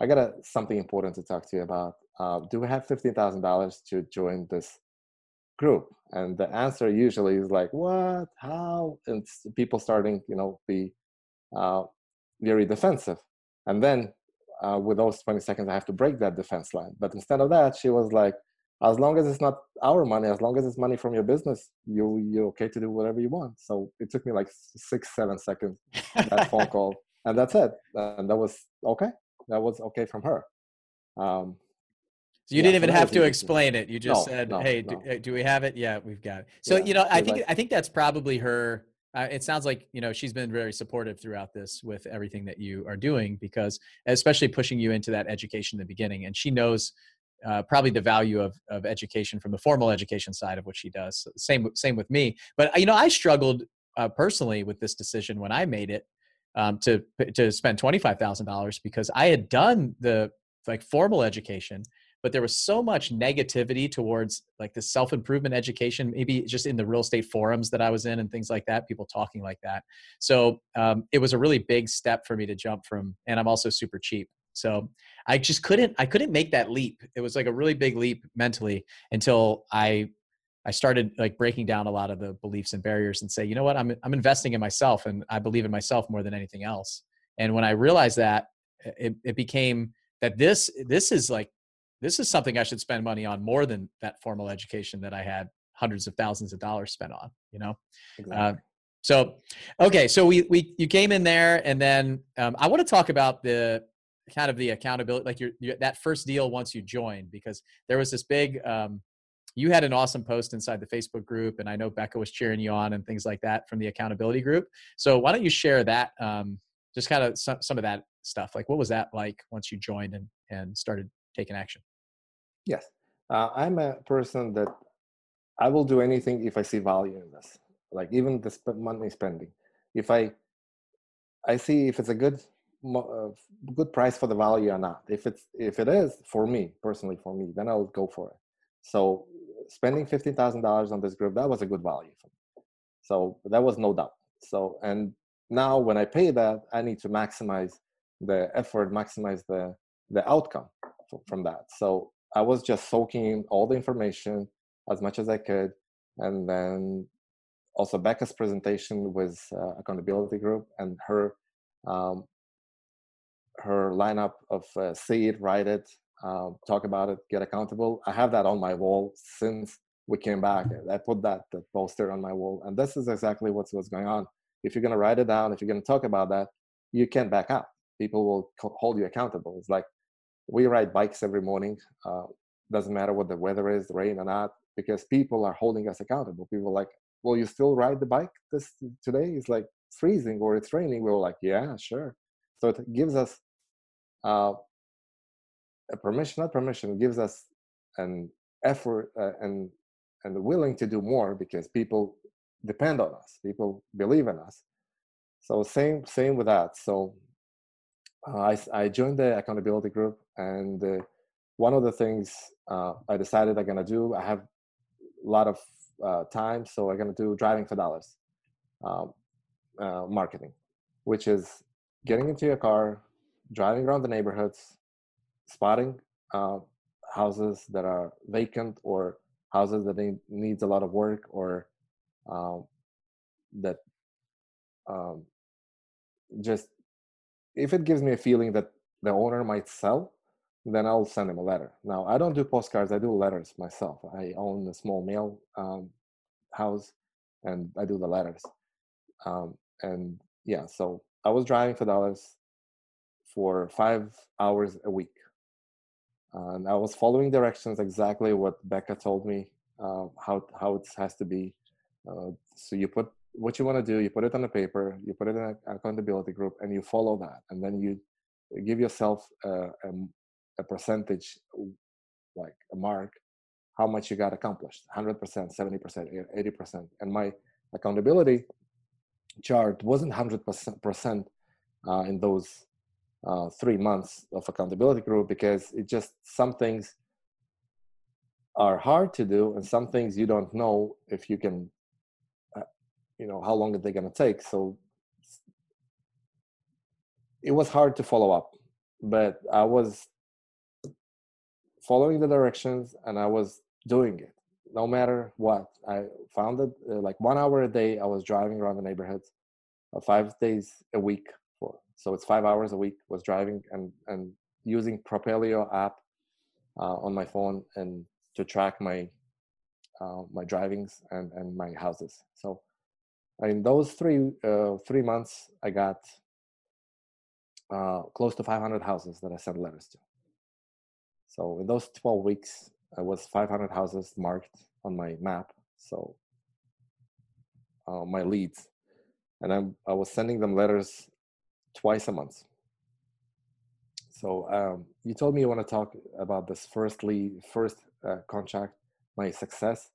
i got a, something important to talk to you about. Uh, do we have $15000 to join this group? And the answer usually is like what? How? And people starting you know be uh, very defensive. And then uh, with those 20 seconds i have to break that defense line. But instead of that she was like as long as it's not our money, as long as it's money from your business, you you're okay to do whatever you want. So it took me like six, seven seconds that phone call, and that's it. And that was okay. That was okay from her. Um, So you Yeah, didn't even have to explain it. You just No, said, no, "Hey, no. do, do we have it? Yeah, we've got it." So Yeah, you know, I think like- I think that's probably her. Uh, it sounds like you know she's been very supportive throughout this with everything that you are doing because, especially pushing you into that education in the beginning, and she knows uh, probably the value of of education from the formal education side of what she does. So same same with me. But you know, I struggled uh, personally with this decision when I made it um, to to spend twenty five thousand dollars because I had done the like formal education but there was so much negativity towards like the self-improvement education maybe just in the real estate forums that i was in and things like that people talking like that so um, it was a really big step for me to jump from and i'm also super cheap so i just couldn't i couldn't make that leap it was like a really big leap mentally until i i started like breaking down a lot of the beliefs and barriers and say you know what i'm i'm investing in myself and i believe in myself more than anything else and when i realized that it, it became that this this is like this is something I should spend money on more than that formal education that I had hundreds of thousands of dollars spent on, you know? Exactly. Uh, so, okay. So we, we, you came in there and then um, I want to talk about the kind of the accountability, like your, your, that first deal once you joined, because there was this big, um, you had an awesome post inside the Facebook group and I know Becca was cheering you on and things like that from the accountability group. So why don't you share that, um, just kind of some, some of that stuff. Like what was that like once you joined and, and started taking action? Yes, uh, I'm a person that I will do anything if I see value in this. Like even the money spending, if I I see if it's a good good price for the value or not. If it's if it is for me personally for me, then I'll go for it. So spending fifteen thousand dollars on this group that was a good value for me. So that was no doubt. So and now when I pay that, I need to maximize the effort, maximize the the outcome from that. So I was just soaking in all the information as much as I could, and then also Becca's presentation with uh, accountability group and her um, her lineup of uh, see it, write it, um, talk about it, get accountable. I have that on my wall since we came back. I put that, that poster on my wall, and this is exactly what's what's going on. If you're gonna write it down, if you're gonna talk about that, you can't back out. People will co- hold you accountable. It's like we ride bikes every morning. Uh, doesn't matter what the weather is, rain or not, because people are holding us accountable. People are like, "Will you still ride the bike this today?" It's like freezing or it's raining. We're like, "Yeah, sure." So it gives us uh, a permission, not permission, gives us an effort uh, and and willing to do more because people depend on us. People believe in us. So same same with that. So uh, I, I joined the accountability group, and uh, one of the things uh, I decided I'm gonna do, I have a lot of uh, time, so I'm gonna do driving for dollars um, uh, marketing, which is getting into your car, driving around the neighborhoods, spotting uh, houses that are vacant or houses that need, needs a lot of work or um, that um, just if it gives me a feeling that the owner might sell, then I'll send him a letter. Now I don't do postcards; I do letters myself. I own a small mail um, house, and I do the letters. Um, and yeah, so I was driving for dollars for five hours a week, and I was following directions exactly what Becca told me uh, how how it has to be. Uh, so you put what you want to do, you put it on the paper, you put it in an accountability group, and you follow that, and then you give yourself a, a, a percentage, like a mark, how much you got accomplished 100%, 70%, 80%. And my accountability chart wasn't 100% uh, in those uh, three months of accountability group because it just some things are hard to do and some things you don't know if you can uh, you know how long are they going to take. So it was hard to follow up but i was following the directions and i was doing it. No matter what i found it uh, like one hour a day i was driving around the neighborhoods uh, five days a week so it's five hours a week was driving and and using propelio app uh, on my phone and to track my uh, my drivings and and my houses so in those three uh, three months i got uh, close to 500 houses that i sent letters to So in those 12 weeks, I was 500 houses marked on my map. So uh, my leads, and I'm, I was sending them letters twice a month. So um, you told me you want to talk about this firstly first uh, contract, my success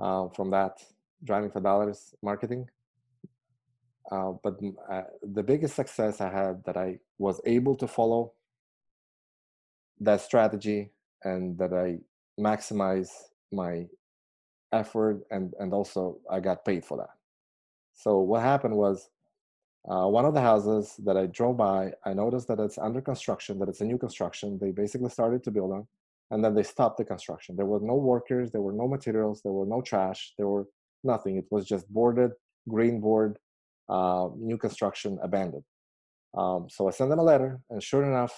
uh, from that driving for dollars marketing. Uh, but uh, the biggest success I had that I was able to follow that strategy and that I maximize my effort and and also I got paid for that. So what happened was uh, one of the houses that I drove by, I noticed that it's under construction, that it's a new construction. They basically started to build on, and then they stopped the construction. There were no workers, there were no materials, there were no trash, there were nothing. It was just boarded, green board, uh, new construction, abandoned. Um, so I sent them a letter, and sure enough,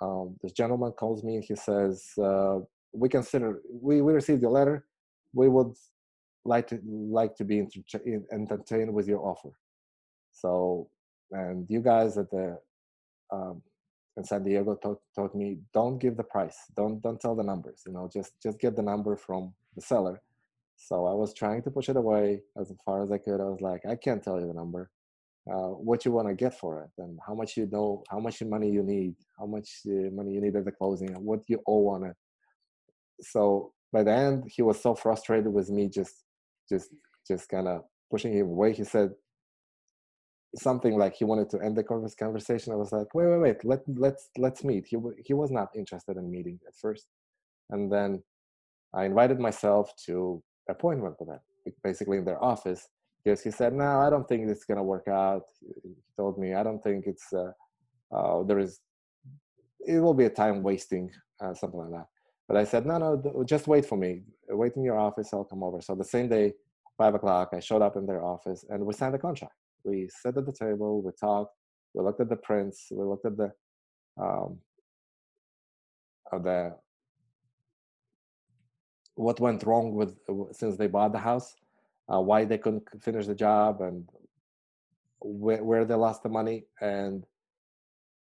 um, this gentleman calls me and he says, uh, "We consider we we received your letter. We would like to like to be entertained with your offer." So, and you guys at the um, in San Diego told, told me, "Don't give the price. Don't don't tell the numbers. You know, just just get the number from the seller." So I was trying to push it away as far as I could. I was like, "I can't tell you the number." Uh, what you want to get for it and how much you know how much money you need how much uh, money you need at the closing what you owe on it so by the end he was so frustrated with me just just just kind of pushing him away he said something like he wanted to end the conversation i was like wait wait wait let let's let's meet he he was not interested in meeting at first and then i invited myself to appointment with them basically in their office because he said, "No, I don't think it's gonna work out." He told me, "I don't think it's uh, uh, there is. It will be a time wasting, uh, something like that." But I said, "No, no, just wait for me. Wait in your office. I'll come over." So the same day, five o'clock, I showed up in their office and we signed the contract. We sat at the table, we talked, we looked at the prints, we looked at the um, of the what went wrong with since they bought the house uh, why they couldn't finish the job and where, where they lost the money and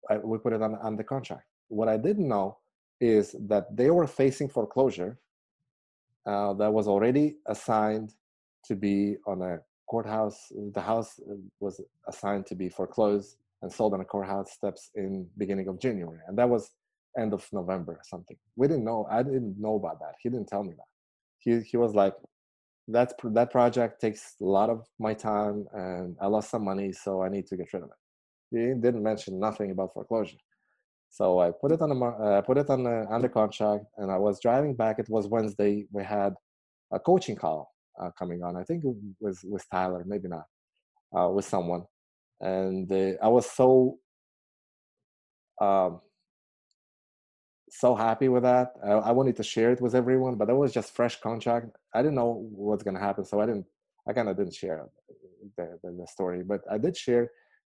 I, we put it on, on the contract. What i didn't know is that they were facing foreclosure uh, that was already assigned to be on a courthouse the house was assigned to be foreclosed and sold on a courthouse steps in beginning of january and that was end of november or something. We didn't know i didn't know about that. He didn't tell me that. He, he was like that's that project takes a lot of my time and i lost some money so i need to get rid of it. He didn't mention nothing about foreclosure. So i put it on a uh, put it on a, under contract and i was driving back. It was wednesday. We had a coaching call uh, coming on i think with with tyler maybe not uh, with someone and uh, i was so um, so happy with that. I, I, wanted to share it with everyone, but that was just fresh contract. I didn't know what's gonna happen, so I didn't. I kind of didn't share the, the, the story, but I did share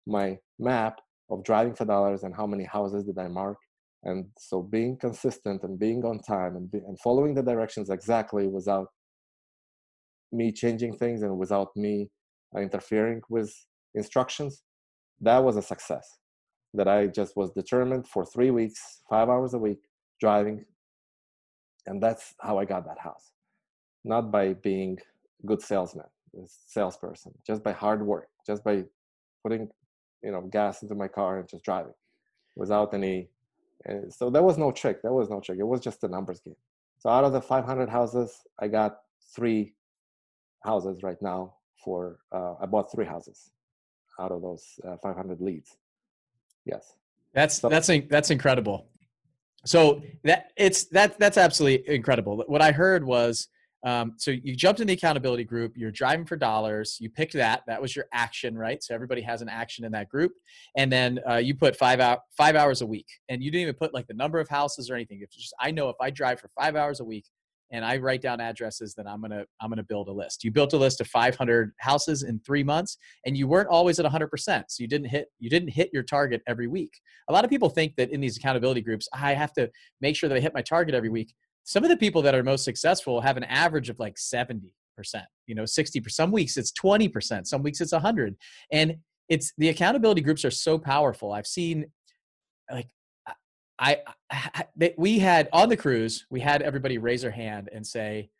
my map of driving for dollars and how many houses did I mark. And so being consistent and being on time and, be, and following the directions exactly without me changing things and without me uh, interfering with instructions, that was a success. That I just was determined for three weeks, five hours a week, driving and that's how i got that house. Not by being good salesman salesperson just by hard work just by putting you know gas into my car and just driving without any and so there was no trick there was no trick. It was just a numbers game. So out of the 500 houses i got three houses right now for uh, i bought three houses out of those uh, 500 leads yes that's so, that's that's incredible so that it's that that's absolutely incredible. What I heard was um, so you jumped in the accountability group. You're driving for dollars. You picked that. That was your action, right? So everybody has an action in that group, and then uh, you put five out five hours a week, and you didn't even put like the number of houses or anything. It's just I know if I drive for five hours a week, and I write down addresses, then I'm gonna I'm gonna build a list. You built a list of 500 houses in three months, and you weren't always at 100%. So you didn't hit you didn't hit your target every week. A lot of people think that in these accountability groups, I have to make sure that I hit my target every week. Some of the people that are most successful have an average of like 70 percent. You know, 60 percent. Some weeks it's 20 percent. Some weeks it's 100. And it's the accountability groups are so powerful. I've seen like I, I we had on the cruise, we had everybody raise their hand and say,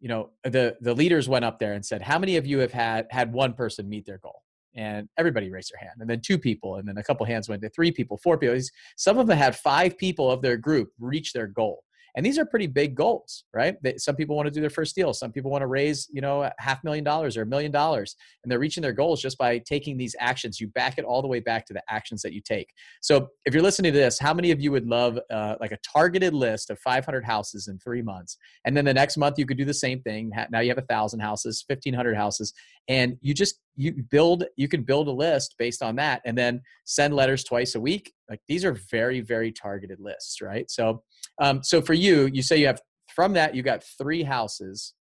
you know, the the leaders went up there and said, how many of you have had had one person meet their goal? And everybody raised their hand, and then two people, and then a couple hands went to three people, four people. Some of them had five people of their group reach their goal. And these are pretty big goals, right? some people want to do their first deal. Some people want to raise, you know, half million dollars or a million dollars, and they're reaching their goals just by taking these actions. You back it all the way back to the actions that you take. So if you're listening to this, how many of you would love uh, like a targeted list of 500 houses in three months, and then the next month you could do the same thing? Now you have a thousand houses, 1,500 houses, and you just you build you can build a list based on that, and then send letters twice a week. Like these are very very targeted lists, right? So um, so for you, you say you have from that you got three houses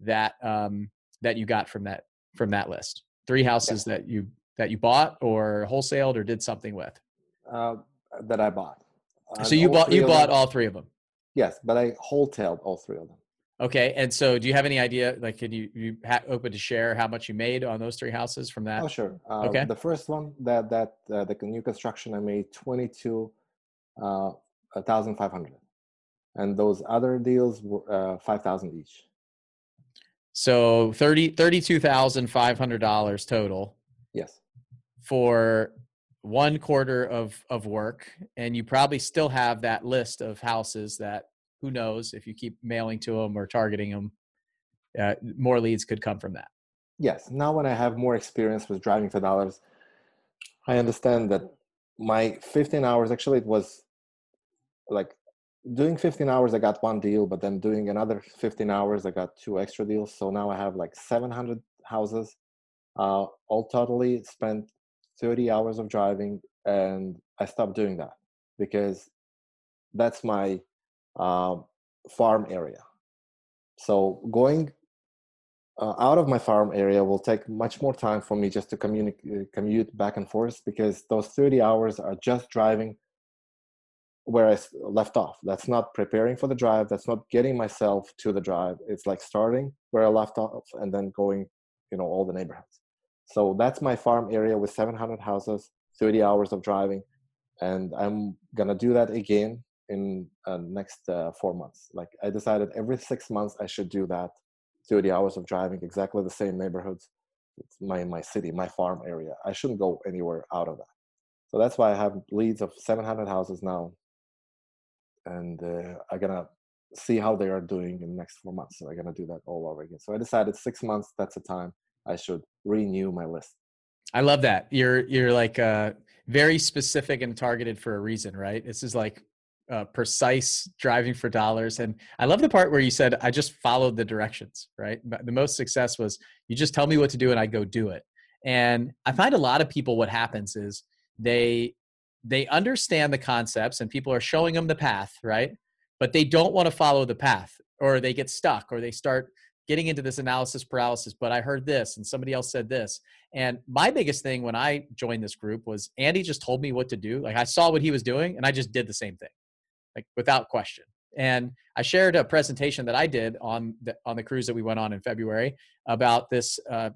that um, that you got from that from that list. Three houses yeah. that you that you bought or wholesaled or did something with. Uh, that I bought. So you bought you bought all three of them. Yes, but I wholesaled all three of them. Okay, and so do you have any idea? Like, can you you ha- open to share how much you made on those three houses from that? Oh, sure. Uh, okay. The first one that that uh, the new construction, I made twenty two uh, thousand five hundred and those other deals were uh, 5000 each. So 30 $32500 total yes. for one quarter of of work and you probably still have that list of houses that who knows if you keep mailing to them or targeting them uh, more leads could come from that. Yes now when i have more experience with driving for dollars i understand that my 15 hours actually it was like doing 15 hours i got one deal but then doing another 15 hours i got two extra deals. So now i have like 700 houses uh, all totally spent 30 hours of driving and i stopped doing that because that's my uh, farm area. So going uh, out of my farm area will take much more time for me just to communicate uh, commute back and forth because those 30 hours are just driving where I left off. That's not preparing for the drive. That's not getting myself to the drive. It's like starting where I left off and then going, you know, all the neighborhoods. So that's my farm area with 700 houses, 30 hours of driving, and I'm gonna do that again in uh, next uh, four months. Like I decided every six months I should do that, 30 hours of driving, exactly the same neighborhoods. It's my my city, my farm area. I shouldn't go anywhere out of that. So that's why I have leads of 700 houses now and uh, I'm gonna see how they are doing in the next four months. So I'm gonna do that all over again. So I decided six months that's the time I should renew my list. I love that you're you're like uh, very specific and targeted for a reason, right? This is like uh, precise driving for dollars, and I love the part where you said I just followed the directions. Right, the most success was you just tell me what to do and I go do it. And I find a lot of people what happens is they they understand the concepts and people are showing them the path, right? But they don't want to follow the path or they get stuck or they start getting into this analysis paralysis. But I heard this and somebody else said this. And my biggest thing when I joined this group was Andy just told me what to do. Like I saw what he was doing and I just did the same thing, like without question. And I shared a presentation that I did on the, on the cruise that we went on in February about this uh,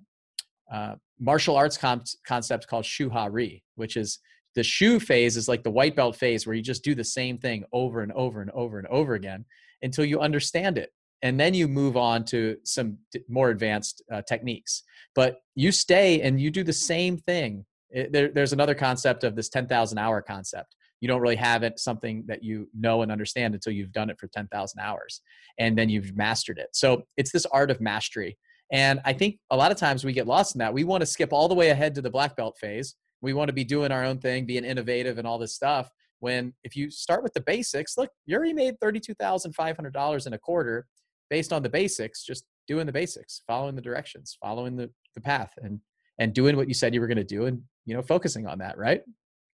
uh, martial arts concept called Shu Ha Ri, which is the Shu phase is like the white belt phase where you just do the same thing over and over and over and over again until you understand it. And then you move on to some more advanced uh, techniques. But you stay and you do the same thing. It, there, there's another concept of this 10000 hour concept. You don't really have it something that you know and understand until you've done it for 10,000 hours and then you've mastered it. So it's this art of mastery. And i think a lot of times we get lost in that. We want to skip all the way ahead to the black belt phase we want to be doing our own thing, being innovative and all this stuff. When if you start with the basics, look, you already made thirty-two thousand five hundred dollars in a quarter based on the basics, just doing the basics, following the directions, following the, the path and and doing what you said you were going to do and you know focusing on that right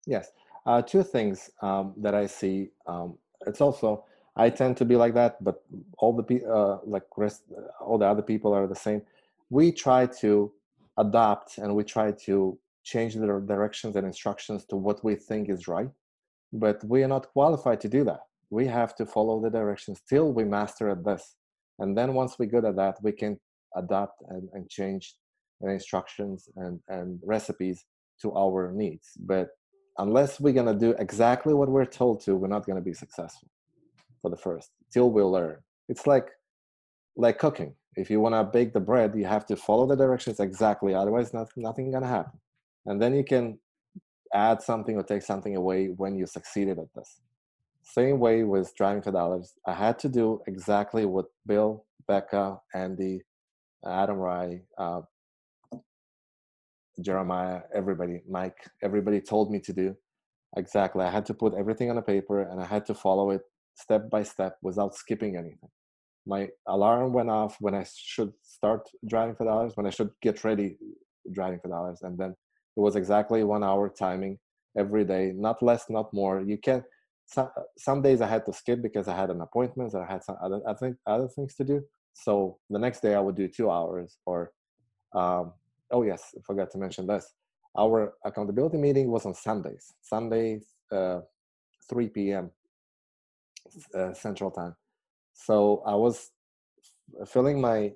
yes uh, two things um, that i see um, it's also i tend to be like that but all the people uh, like rest all the other people are the same we try to adapt and we try to change their directions and instructions to what we think is right but we are not qualified to do that. We have to follow the directions till we master at this. And then once we're good at that we can adapt and, and change the instructions and, and recipes to our needs. But unless we're going to do exactly what we're told to we're not going to be successful for the first till we learn. It's like like cooking. If you want to bake the bread you have to follow the directions exactly otherwise not, nothing going to happen and then you can add something or take something away when you succeeded at this. Same way with driving for dollars. I had to do exactly what bill becca andy adam rye uh, jeremiah everybody mike everybody told me to do exactly. I had to put everything on a paper and i had to follow it step by step without skipping anything. My alarm went off when I should start driving for dollars, when I should get ready driving for dollars, and then it was exactly one hour timing every day, not less, not more. You can some, some days I had to skip because I had an appointment or I had some other I think other things to do. So the next day I would do two hours or um, oh yes, I forgot to mention this. Our accountability meeting was on Sundays, Sundays, uh, 3 p.m. Uh, Central Time. So I was filling my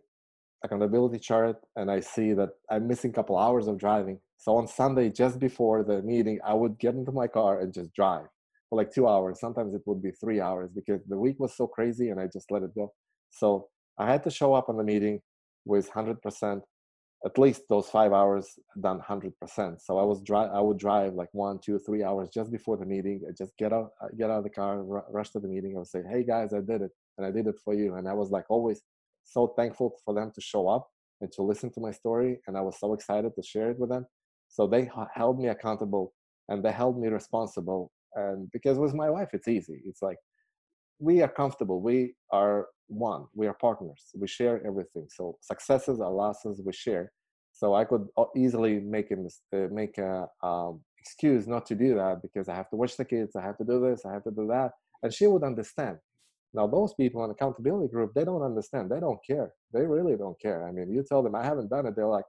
accountability chart and I see that I'm missing a couple hours of driving. So on Sunday, just before the meeting, I would get into my car and just drive for like two hours. Sometimes it would be three hours because the week was so crazy and I just let it go. So I had to show up on the meeting with 100%, at least those five hours done 100%. So I was drive, I would drive like one, two, three hours just before the meeting. I just get out, get out of the car, r- rush to the meeting. I would say, "Hey guys, I did it and I did it for you. And I was like always so thankful for them to show up and to listen to my story. And I was so excited to share it with them. So they held me accountable and they held me responsible. And because with my wife, it's easy. It's like we are comfortable. We are one. We are partners. We share everything. So successes or losses we share. So I could easily make a uh, make a um, excuse not to do that because I have to watch the kids. I have to do this. I have to do that. And she would understand now, those people in accountability group, they don't understand. They don't care. They really don't care. I mean, you tell them I haven't done it, they're like,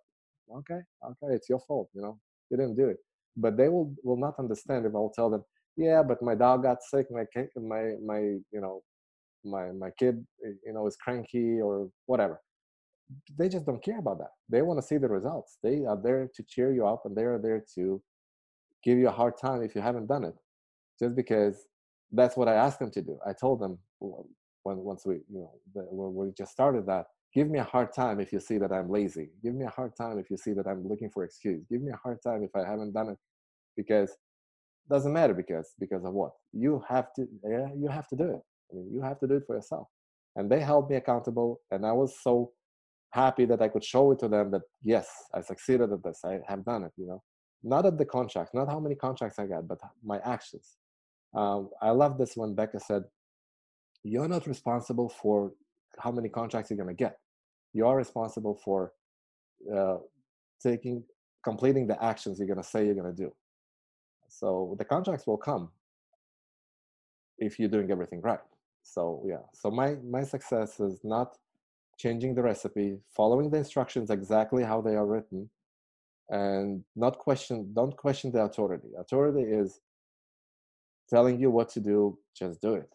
okay, okay, it's your fault. You know, you didn't do it. But they will will not understand if I'll tell them, yeah, but my dog got sick, my my my you know, my my kid, eh, you know, is cranky or whatever. They just don't care about that. They want to see the results. They are there to cheer you up, and they are there to give you a hard time if you haven't done it, just because that's what I asked them to do. I told them once we you know the, when we just started that give me a hard time if you see that i'm lazy. Give me a hard time if you see that i'm looking for excuse. Give me a hard time if i haven't done it because it doesn't matter because because of what? You have to yeah you have to do it. I mean you have to do it for yourself. And they held me accountable and i was so happy that i could show it to them that yes i succeeded at this. I have done it you know? Not at the contract not how many contracts i got but my actions. Um, i love this when becca said you're not responsible for how many contracts you're going to get you are responsible for uh, taking completing the actions you're going to say you're going to do. So the contracts will come. If you're doing everything right. So yeah. So my my success is not changing the recipe following the instructions exactly how they are written and not question don't question the authority. Authority is telling you what to do just do it.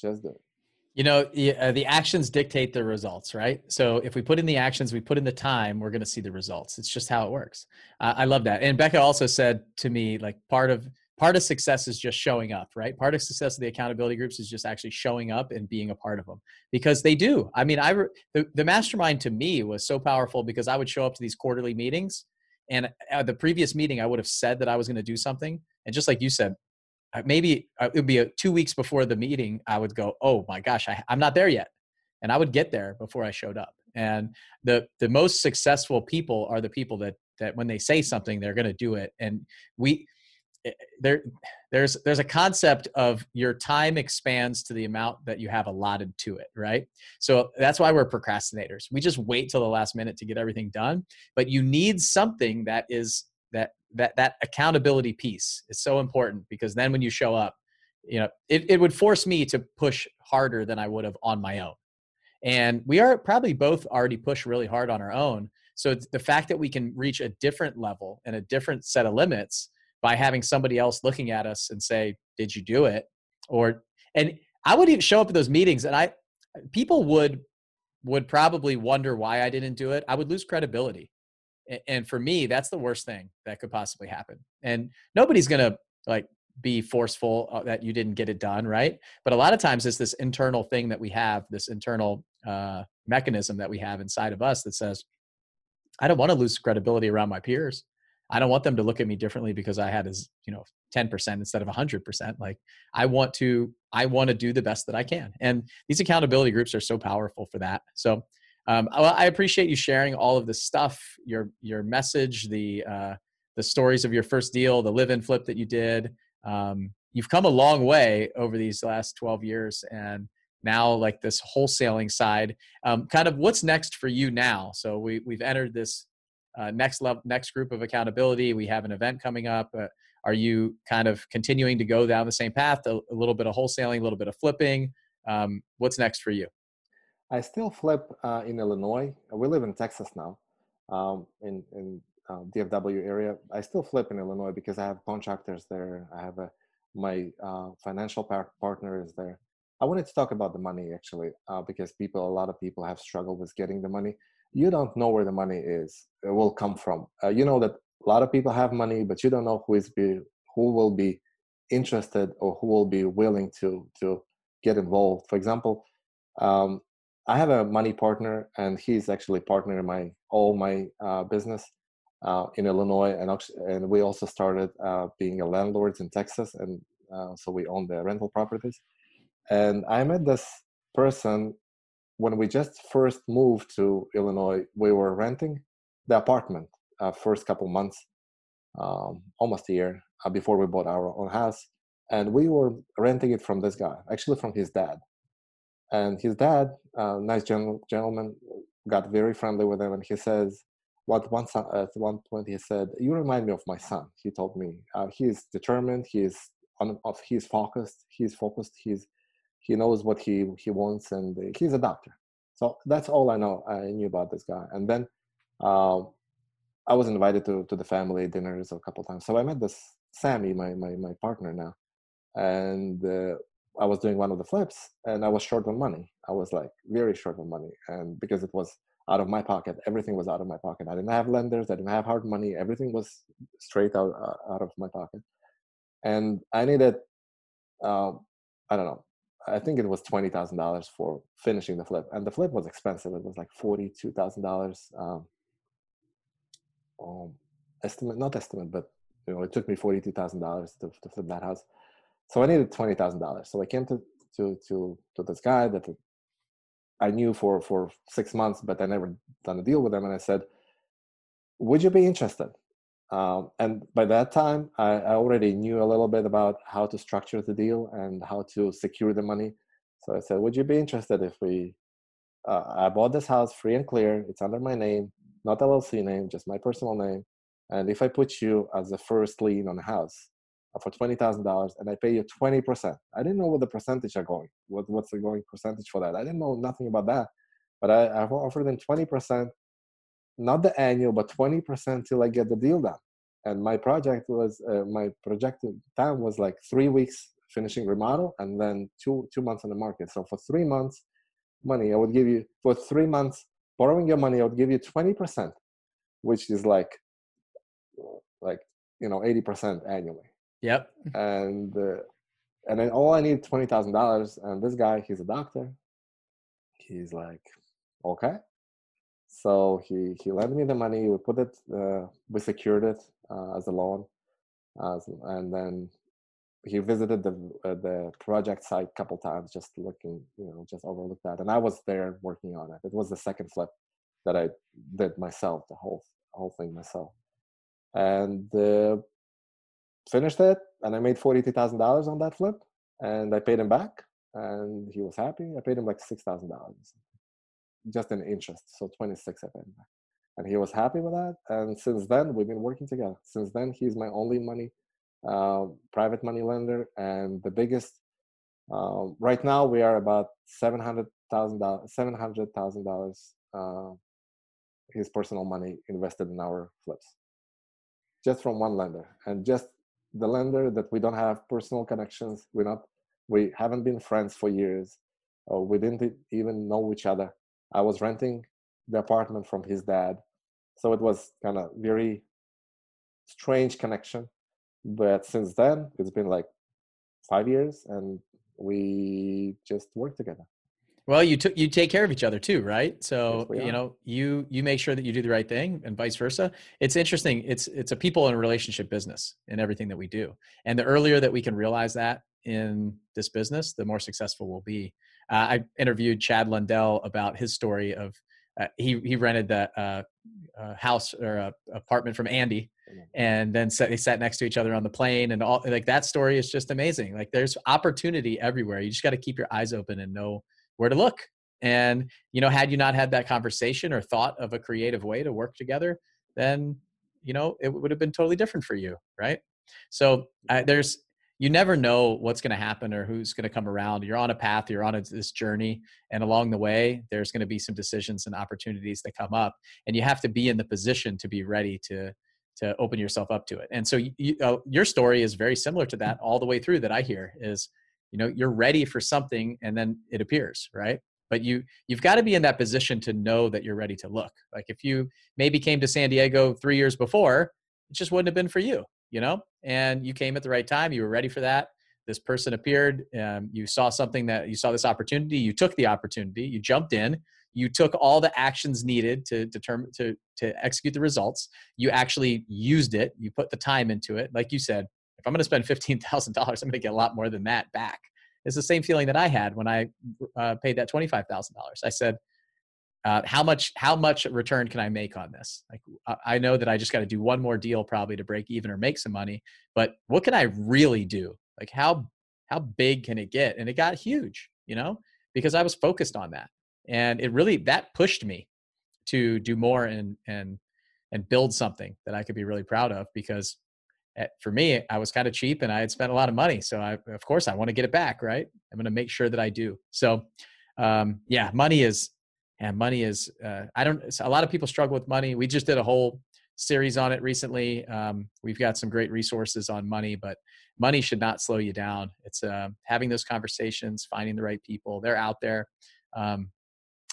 Just do it. You know, uh, the actions dictate the results, right? So if we put in the actions, we put in the time, we're going to see the results. It's just how it works. I love that. And Becca also said to me, like part of part of success is just showing up, right? Part of success of the accountability groups is just actually showing up and being a part of them because they do. I mean, I the, the mastermind to me was so powerful because I would show up to these quarterly meetings, and at the previous meeting, I would have said that I was going to do something, and just like you said, maybe uh, it would be a, two weeks before the meeting i would go oh my gosh I, i'm not there yet. And i would get there before i showed up. And the the most successful people are the people that that when they say something they're going to do it. And we eh, there there's there's a concept of your time expands to the amount that you have allotted to it right? So that's why we're procrastinators. We just wait till the last minute to get everything done. But you need something that is that that that accountability piece is so important because then when you show up you know it, it would force me to push harder than i would have on my own. And we are probably both already push really hard on our own. So the fact that we can reach a different level and a different set of limits by having somebody else looking at us and say did you do it? Or and i would even show up at those meetings and i people would would probably wonder why i didn't do it. I would lose credibility and for me that's the worst thing that could possibly happen. And nobody's gonna like be forceful uh, that you didn't get it done right? But a lot of times it's this internal thing that we have this internal uh, mechanism that we have inside of us that says i don't want to lose credibility around my peers. I don't want them to look at me differently because i had as you know 10% instead of 100% like i want to i want to do the best that i can. And these accountability groups are so powerful for that. So um, I appreciate you sharing all of this stuff, your your message, the uh, the stories of your first deal, the live-in flip that you did. Um, you've come a long way over these last 12 years, and now like this wholesaling side. Um, kind of what's next for you now? So we we've entered this uh, next level, next group of accountability. We have an event coming up. Uh, are you kind of continuing to go down the same path? A, a little bit of wholesaling, a little bit of flipping. Um, what's next for you? I still flip uh, in Illinois. We live in Texas now, um, in in uh, DFW area. I still flip in Illinois because I have contractors there. I have a my uh, financial par- partner is there. I wanted to talk about the money actually, uh, because people, a lot of people have struggled with getting the money. You don't know where the money is. It will come from. Uh, you know that a lot of people have money, but you don't know who is be who will be interested or who will be willing to to get involved. For example, um, I have a money partner, and he's actually partner in my all my uh, business uh, in Illinois, and and we also started uh, being a landlords in Texas, and uh, so we own the rental properties. And I met this person when we just first moved to Illinois. We were renting the apartment uh, first couple months, um, almost a year uh, before we bought our own house, and we were renting it from this guy, actually from his dad and his dad, uh, nice gentleman, got very friendly with him, and he says, "What one at one point he said, you remind me of my son." He told me uh, he is determined, he is on, he's focused, he's focused, he's he knows what he he wants, and he's a doctor. So that's all I know. I knew about this guy, and then uh, I was invited to to the family dinners a couple times. So I met this Sammy, my my my partner now, and uh, I was doing one of the flips and I was short on money. I was like very short on money. And because it was out of my pocket, everything was out of my pocket. I didn't have lenders, I didn't have hard money. Everything was straight out, uh, out of my pocket. And I needed, um, I don't know, I think it was $20,000 for finishing the flip. And the flip was expensive. It was like $42,000 um, um, estimate, not estimate, but you know, it took me $42,000 to, to flip that house so I needed twenty thousand dollars. So I came to to to to this guy that I knew for for six months, but I never done a deal with him. And I said, "Would you be interested?" Um, and by that time, I, I, already knew a little bit about how to structure the deal and how to secure the money. So I said, "Would you be interested if we?" Uh, I bought this house free and clear. It's under my name, not LLC name, just my personal name. And if I put you as the first lien on the house, for twenty thousand dollars, and I pay you twenty percent. I didn't know what the percentage are going. What what's the going percentage for that? I didn't know nothing about that, but I, I offered them twenty percent, not the annual, but twenty percent till I get the deal done. And my project was uh, my projected time was like three weeks finishing remodel, and then two two months on the market. So for three months, money I would give you for three months borrowing your money. I would give you twenty percent, which is like like you know eighty percent annually Yep. And uh, and then all I need twenty thousand dollars, and this guy, he's a doctor. He's like, okay. So he he lent me the money. We put it, uh, we secured it uh, as a loan, and then he visited the uh, the project site a couple times, just looking, you know, just overlooked that. And I was there working on it. It was the second flip that I did myself, the whole whole thing myself. And uh, finished it and I made $42,000 on that flip and I paid him back and he was happy. I paid him like $6,000 just in interest. So 26 I paid him back. And he was happy with that. And since then, we've been working together. Since then, he's my only money, uh, private money lender and the biggest. Uh, right now, we are about $700,000, $700,000 uh, his personal money invested in our flips just from one lender and just the lender that we don't have personal connections we're not we haven't been friends for years or we didn't even know each other i was renting the apartment from his dad So it was kind of very strange connection. But since then, it's been like five years, and we just work together. Well, you took you take care of each other too, right? So yes, you know you you make sure that you do the right thing, and vice versa. It's interesting. It's it's a people and relationship business in everything that we do, and the earlier that we can realize that in this business, the more successful we'll be. Uh, I interviewed Chad Lundell about his story of uh, he he rented the uh, uh, house or a apartment from Andy, and then sat, they sat next to each other on the plane, and all like that story is just amazing. Like there's opportunity everywhere. You just got to keep your eyes open and know where to look. And you know, had you not had that conversation or thought of a creative way to work together, then you know it would have been totally different for you, right? So uh, there's you never know what's going to happen or who's going to come around. You're on a path, you're on a, this journey, and along the way, there's going to be some decisions and opportunities that come up, and you have to be in the position to be ready to to open yourself up to it. And so, you, uh, your story is very similar to that all the way through. That I hear is, you know, you're ready for something, and then it appears, right? But you you've got to be in that position to know that you're ready to look. Like if you maybe came to San Diego three years before, it just wouldn't have been for you you know, and you came at the right time. You were ready for that. This person appeared. Um, you saw something that you saw this opportunity. You took the opportunity. You jumped in. You took all the actions needed to determine to to execute the results. You actually used it. You put the time into it. Like you said, if I'm going to spend fifteen thousand dollars, I'm going to get a lot more than that back. It's the same feeling that I had when I uh, paid that twenty five thousand dollars. I said, uh, how much how much return can I make on this? Like I know that I just got to do one more deal probably to break even or make some money, but what can I really do? Like how how big can it get? And it got huge, you know, because I was focused on that, and it really that pushed me to do more and and and build something that I could be really proud of because for me I was kind of cheap and I had spent a lot of money, so I of course I want to get it back, right? I'm going to make sure that I do. So um, yeah, money is and money is uh, i don't a lot of people struggle with money. We just did a whole series on it recently. Um, we've got some great resources on money but money should not slow you down. It's uh, having those conversations finding the right people they're out there. Um,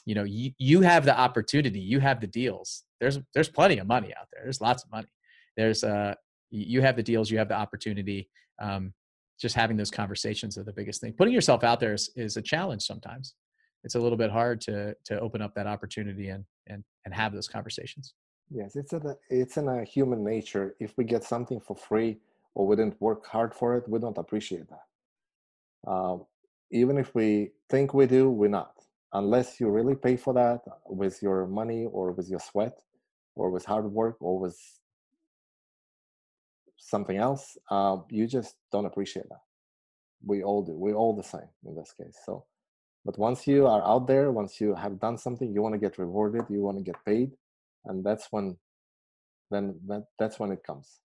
you know you, you have the opportunity you have the deals. There's there's plenty of money out there. There's lots of money. There's uh you have the deals you have the opportunity um, just having those conversations are the biggest thing. Putting yourself out there is, is a challenge sometimes. It's a little bit hard to to open up that opportunity and and and have those conversations. Yes it's a it's in a human nature. If we get something for free or we didn't work hard for it we don't appreciate that. Um, even if we think we do we're not. Unless you really pay for that with your money or with your sweat or with hard work or with something else uh, you just don't appreciate that. We all do we're all the same in this case so but once you are out there once you have done something you want to get rewarded you want to get paid and that's when then that, that's when it comes.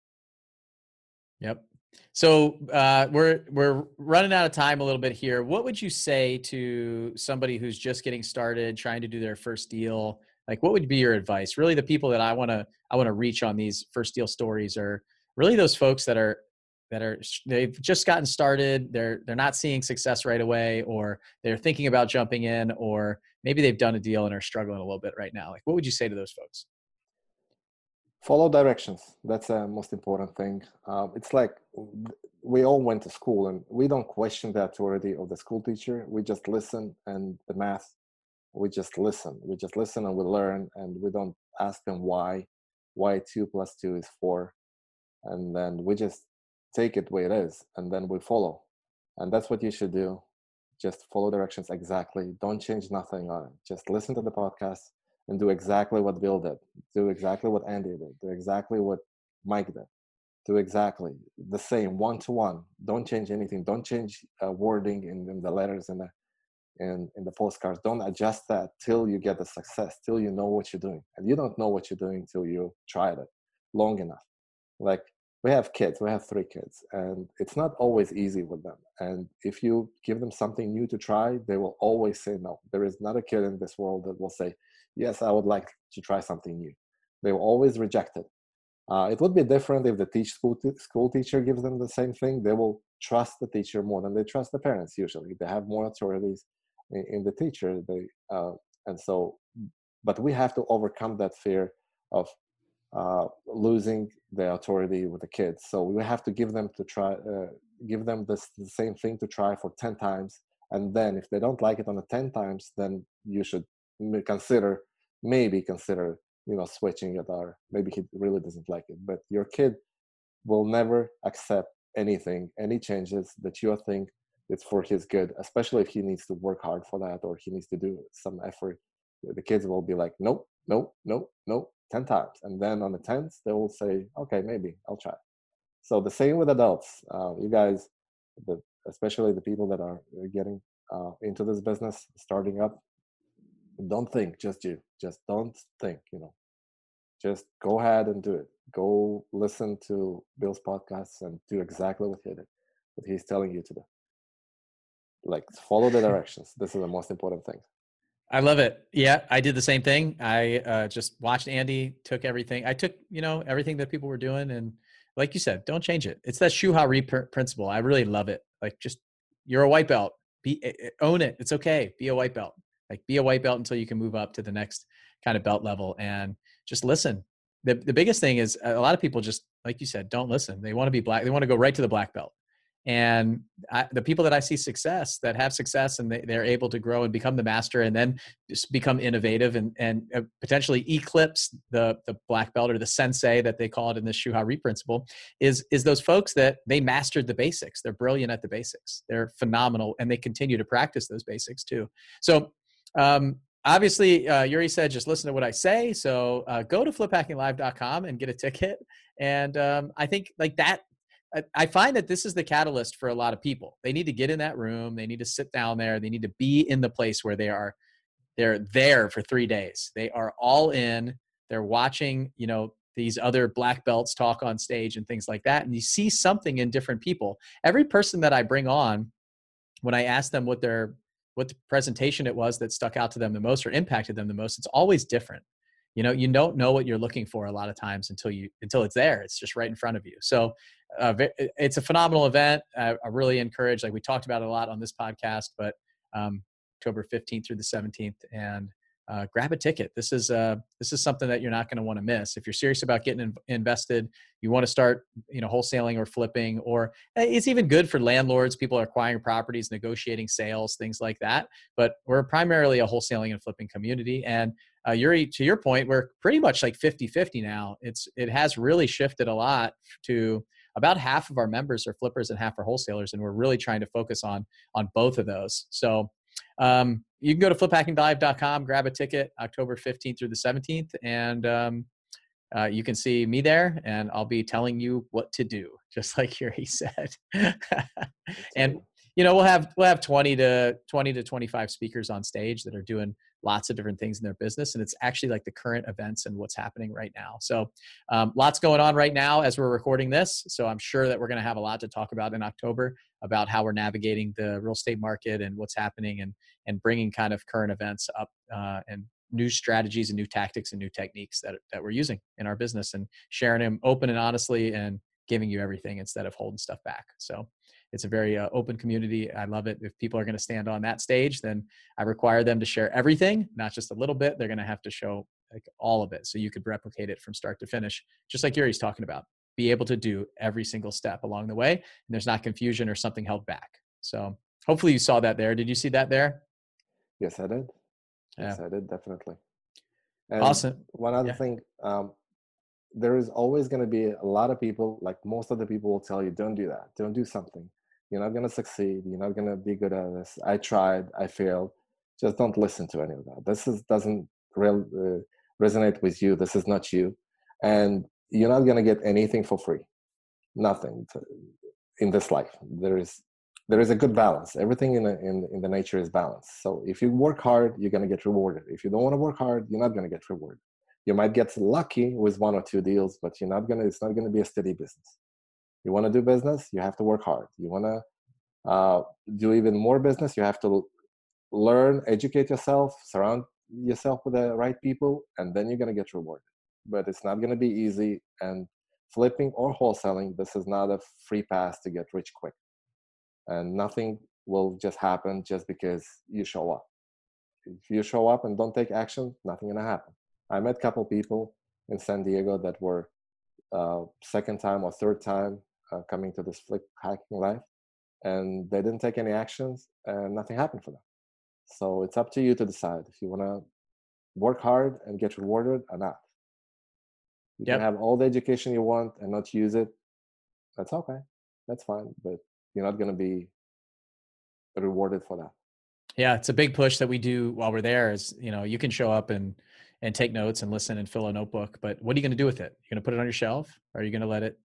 Yep. So uh, we're we're running out of time a little bit here. What would you say to somebody who's just getting started trying to do their first deal? Like what would be your advice? Really the people that i want to i want to reach on these first deal stories are really those folks that are that are they've just gotten started they're they're not seeing success right away or they're thinking about jumping in or maybe they've done a deal and are struggling a little bit right now like what would you say to those folks? Follow directions that's the most important thing uh, it's like we all went to school and we don't question the authority of the school teacher we just listen and the math we just listen we just listen and we learn and we don't ask them why why two plus two is four and then we just take it where it is and then we follow. And that's what you should do. Just follow directions exactly. Don't change nothing on it. Just listen to the podcast and do exactly what bill did. Do exactly what andy did. Do exactly what mike did. Do exactly the same one to one don't change anything. Don't change uh, wording in, in the letters and the in, in the postcards. Don't adjust that till you get the success till you know what you're doing. And you don't know what you're doing till you tried it long enough. Like we have kids we have three kids and it's not always easy with them. And if you give them something new to try they will always say no. There is not a kid in this world that will say yes i would like to try something new. They will always reject it. Uh, it would be different if the teach school, t- school teacher gives them the same thing. They will trust the teacher more than they trust the parents usually. They have more authorities in, in the teacher they uh, and so but we have to overcome that fear of uh, losing the authority with the kids. So we have to give them to try, uh, give them this the same thing to try for ten times, and then if they don't like it on the ten times, then you should consider maybe consider you know switching it or maybe he really doesn't like it. But your kid will never accept anything, any changes that you think it's for his good, especially if he needs to work hard for that or he needs to do some effort. The kids will be like, nope, nope, nope, nope, 10 times. And then on the 10th, they will say, okay, maybe I'll try. So the same with adults. Uh, you guys, the, especially the people that are getting uh, into this business, starting up, don't think just you. Just don't think, you know. Just go ahead and do it. Go listen to Bill's podcasts and do exactly what he did, what he's telling you to do. Like follow the directions. this is the most important thing. I love it. Yeah, I did the same thing. I uh, just watched Andy, took everything. I took, you know, everything that people were doing, and like you said, don't change it. It's that Shu Ha Ri principle. I really love it. Like, just you're a white belt. Be own it. It's okay. Be a white belt. Like, be a white belt until you can move up to the next kind of belt level, and just listen. The the biggest thing is a lot of people just like you said, don't listen. They want to be black. They want to go right to the black belt and I, the people that i see success that have success and they, they're able to grow and become the master and then just become innovative and, and uh, potentially eclipse the, the black belt or the sensei that they call it in the shuha principle is, is those folks that they mastered the basics. They're brilliant at the basics. They're phenomenal and they continue to practice those basics too. So um, obviously uh, yuri said just listen to what i say. So uh, go to fliphackinglive.com and get a ticket. And um, i think like that I find that this is the catalyst for a lot of people. They need to get in that room. They need to sit down there. They need to be in the place where they are. They're there for three days. They are all in. They're watching, you know, these other black belts talk on stage and things like that. And you see something in different people. Every person that I bring on, when I ask them what their what the presentation it was that stuck out to them the most or impacted them the most, it's always different you know you don't know what you're looking for a lot of times until you until it's there it's just right in front of you so uh, it's a phenomenal event. I, I, really encourage like we talked about it a lot on this podcast but um, october 15th through the 17th and uh, grab a ticket. This is uh, this is something that you're not going to want to miss. If you're serious about getting in, invested you want to start you know wholesaling or flipping or eh, it's even good for landlords people are acquiring properties negotiating sales things like that but we're primarily a wholesaling and flipping community and uh, Yuri, to your point, we're pretty much like 50 50 now. It's It has really shifted a lot to about half of our members are flippers and half are wholesalers. And we're really trying to focus on, on both of those. So um, you can go to fliphackinglive.com, grab a ticket October 15th through the 17th, and um, uh, you can see me there and I'll be telling you what to do, just like Yuri said. and you know we'll have we'll have 20 to 20 to 25 speakers on stage that are doing lots of different things in their business and it's actually like the current events and what's happening right now. So um, lots going on right now as we're recording this so i'm sure that we're going to have a lot to talk about in october about how we're navigating the real estate market and what's happening and and bringing kind of current events up uh, and new strategies and new tactics and new techniques that, that we're using in our business and sharing them open and honestly and giving you everything instead of holding stuff back. So it's a very uh, open community. I love it. If people are going to stand on that stage, then I require them to share everything, not just a little bit. They're going to have to show like all of it, so you could replicate it from start to finish, just like Yuri's talking about. Be able to do every single step along the way, and there's not confusion or something held back. So hopefully you saw that there. Did you see that there? Yes, I did. Yeah. Yes, I did definitely. And awesome. One other yeah. thing, um, there is always going to be a lot of people, like most of the people will tell you, don't do that, don't do something you're not going to succeed you're not going to be good at this. I tried i failed. Just don't listen to any of that. This is doesn't uh, resonate with you. This is not you. And you're not going to get anything for free. Nothing to, in this life. There is there is a good balance. Everything in, the, in in the nature is balanced. So if you work hard you're going to get rewarded. If you don't want to work hard you're not going to get rewarded. You might get lucky with one or two deals but you're not going to it's not going to be a steady business you want to do business you have to work hard. You want to uh, do even more business you have to learn educate yourself surround yourself with the right people and then you're going to get rewarded. But it's not going to be easy and flipping or wholesaling this is not a free pass to get rich quick. And nothing will just happen just because you show up. If you show up and don't take action nothing going to happen. I met a couple people in San Diego that were uh, second time or third time uh, coming to this flip hacking live, and they didn't take any actions, and nothing happened for them. So it's up to you to decide if you want to work hard and get rewarded or not. You yep. can have all the education you want and not use it. That's okay. That's fine. But you're not going to be rewarded for that. Yeah, it's a big push that we do while we're there. Is you know you can show up and and take notes and listen and fill a notebook, but what are you going to do with it? You're going to put it on your shelf? Or are you going to let it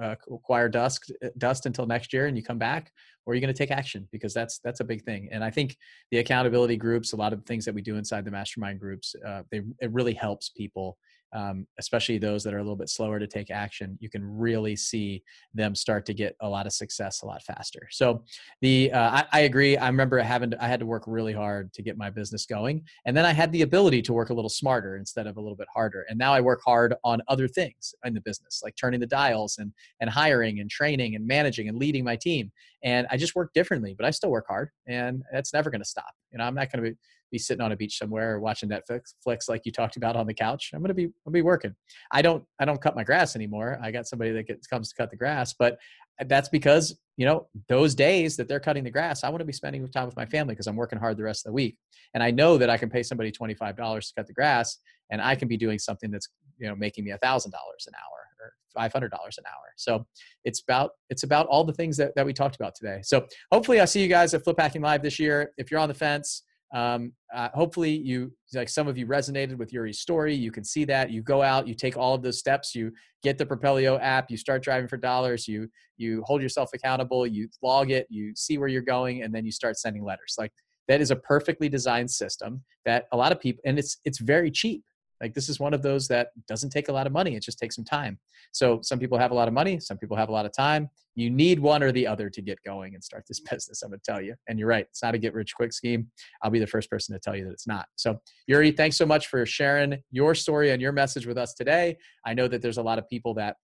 uh, acquire dust uh, dust until next year and you come back or are you going to take action? Because that's that's a big thing. And i think the accountability groups a lot of things that we do inside the mastermind groups uh, they it really helps people um, especially those that are a little bit slower to take action, you can really see them start to get a lot of success a lot faster. So the uh, I, I, agree. I remember having to, I had to work really hard to get my business going, and then I had the ability to work a little smarter instead of a little bit harder. And now I work hard on other things in the business, like turning the dials and and hiring and training and managing and leading my team. And I just work differently, but I still work hard, and that's never going to stop. You know, I'm not going to be be sitting on a beach somewhere or watching Netflix, flicks like you talked about on the couch. I'm gonna be I'll be working. I don't I don't cut my grass anymore. I got somebody that gets, comes to cut the grass, but that's because you know those days that they're cutting the grass, I want to be spending time with my family because I'm working hard the rest of the week, and I know that I can pay somebody twenty five dollars to cut the grass, and I can be doing something that's you know making me a thousand dollars an hour or five hundred dollars an hour. So it's about it's about all the things that, that we talked about today. So hopefully I see you guys at Flip Hacking Live this year. If you're on the fence um, uh, hopefully you like some of you resonated with yuri's story you can see that you go out you take all of those steps you get the propelio app you start driving for dollars you you hold yourself accountable you log it you see where you're going and then you start sending letters. Like that is a perfectly designed system that a lot of people and it's it's very cheap like this is one of those that doesn't take a lot of money. It just takes some time. So some people have a lot of money, some people have a lot of time. You need one or the other to get going and start this business. I'm to tell you. And you're right. It's not a get rich quick scheme. I'll be the first person to tell you that it's not. So Yuri, thanks so much for sharing your story and your message with us today. I know that there's a lot of people that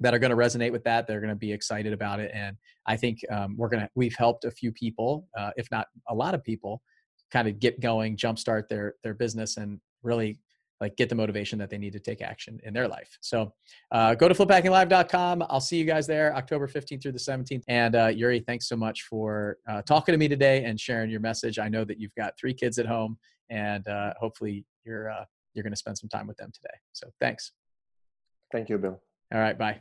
that are going to resonate with that. They're going to be excited about it, and I think um, we're going to. We've helped a few people, uh, if not a lot of people, kind of get going, jumpstart their their business, and really like get the motivation that they need to take action in their life. So uh, go to fliphackinglive.com. I'll see you guys there October 15th through the 17th. And uh, Yuri, thanks so much for uh, talking to me today and sharing your message. I know that you've got three kids at home and uh, hopefully you're, uh, you're going to spend some time with them today. So thanks. Thank you, Bill. All right. Bye.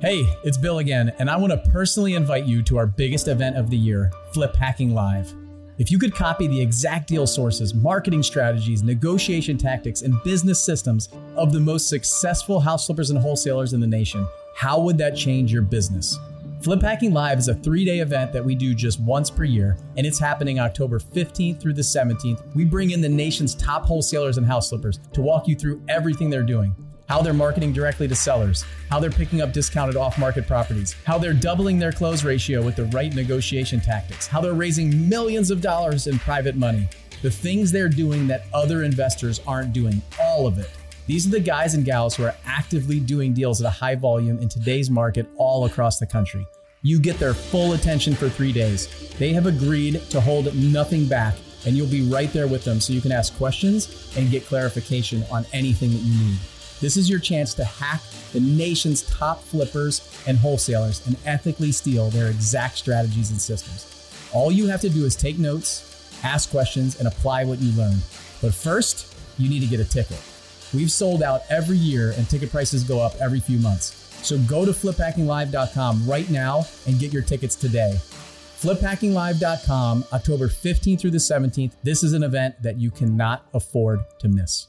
Hey, it's Bill again, and I want to personally invite you to our biggest event of the year, Flip Hacking Live. If you could copy the exact deal sources, marketing strategies, negotiation tactics, and business systems of the most successful house flippers and wholesalers in the nation, how would that change your business? Flip Hacking Live is a three day event that we do just once per year, and it's happening October 15th through the 17th. We bring in the nation's top wholesalers and house flippers to walk you through everything they're doing how they're marketing directly to sellers, how they're picking up discounted off market properties, how they're doubling their close ratio with the right negotiation tactics, how they're raising millions of dollars in private money, the things they're doing that other investors aren't doing, all of it. These are the guys and gals who are actively doing deals at a high volume in today's market all across the country. You get their full attention for three days. They have agreed to hold nothing back, and you'll be right there with them so you can ask questions and get clarification on anything that you need. This is your chance to hack the nation's top flippers and wholesalers and ethically steal their exact strategies and systems. All you have to do is take notes, ask questions, and apply what you learn. But first, you need to get a ticket. We've sold out every year and ticket prices go up every few months. So go to fliphackinglive.com right now and get your tickets today. Fliphackinglive.com, October 15th through the 17th. This is an event that you cannot afford to miss.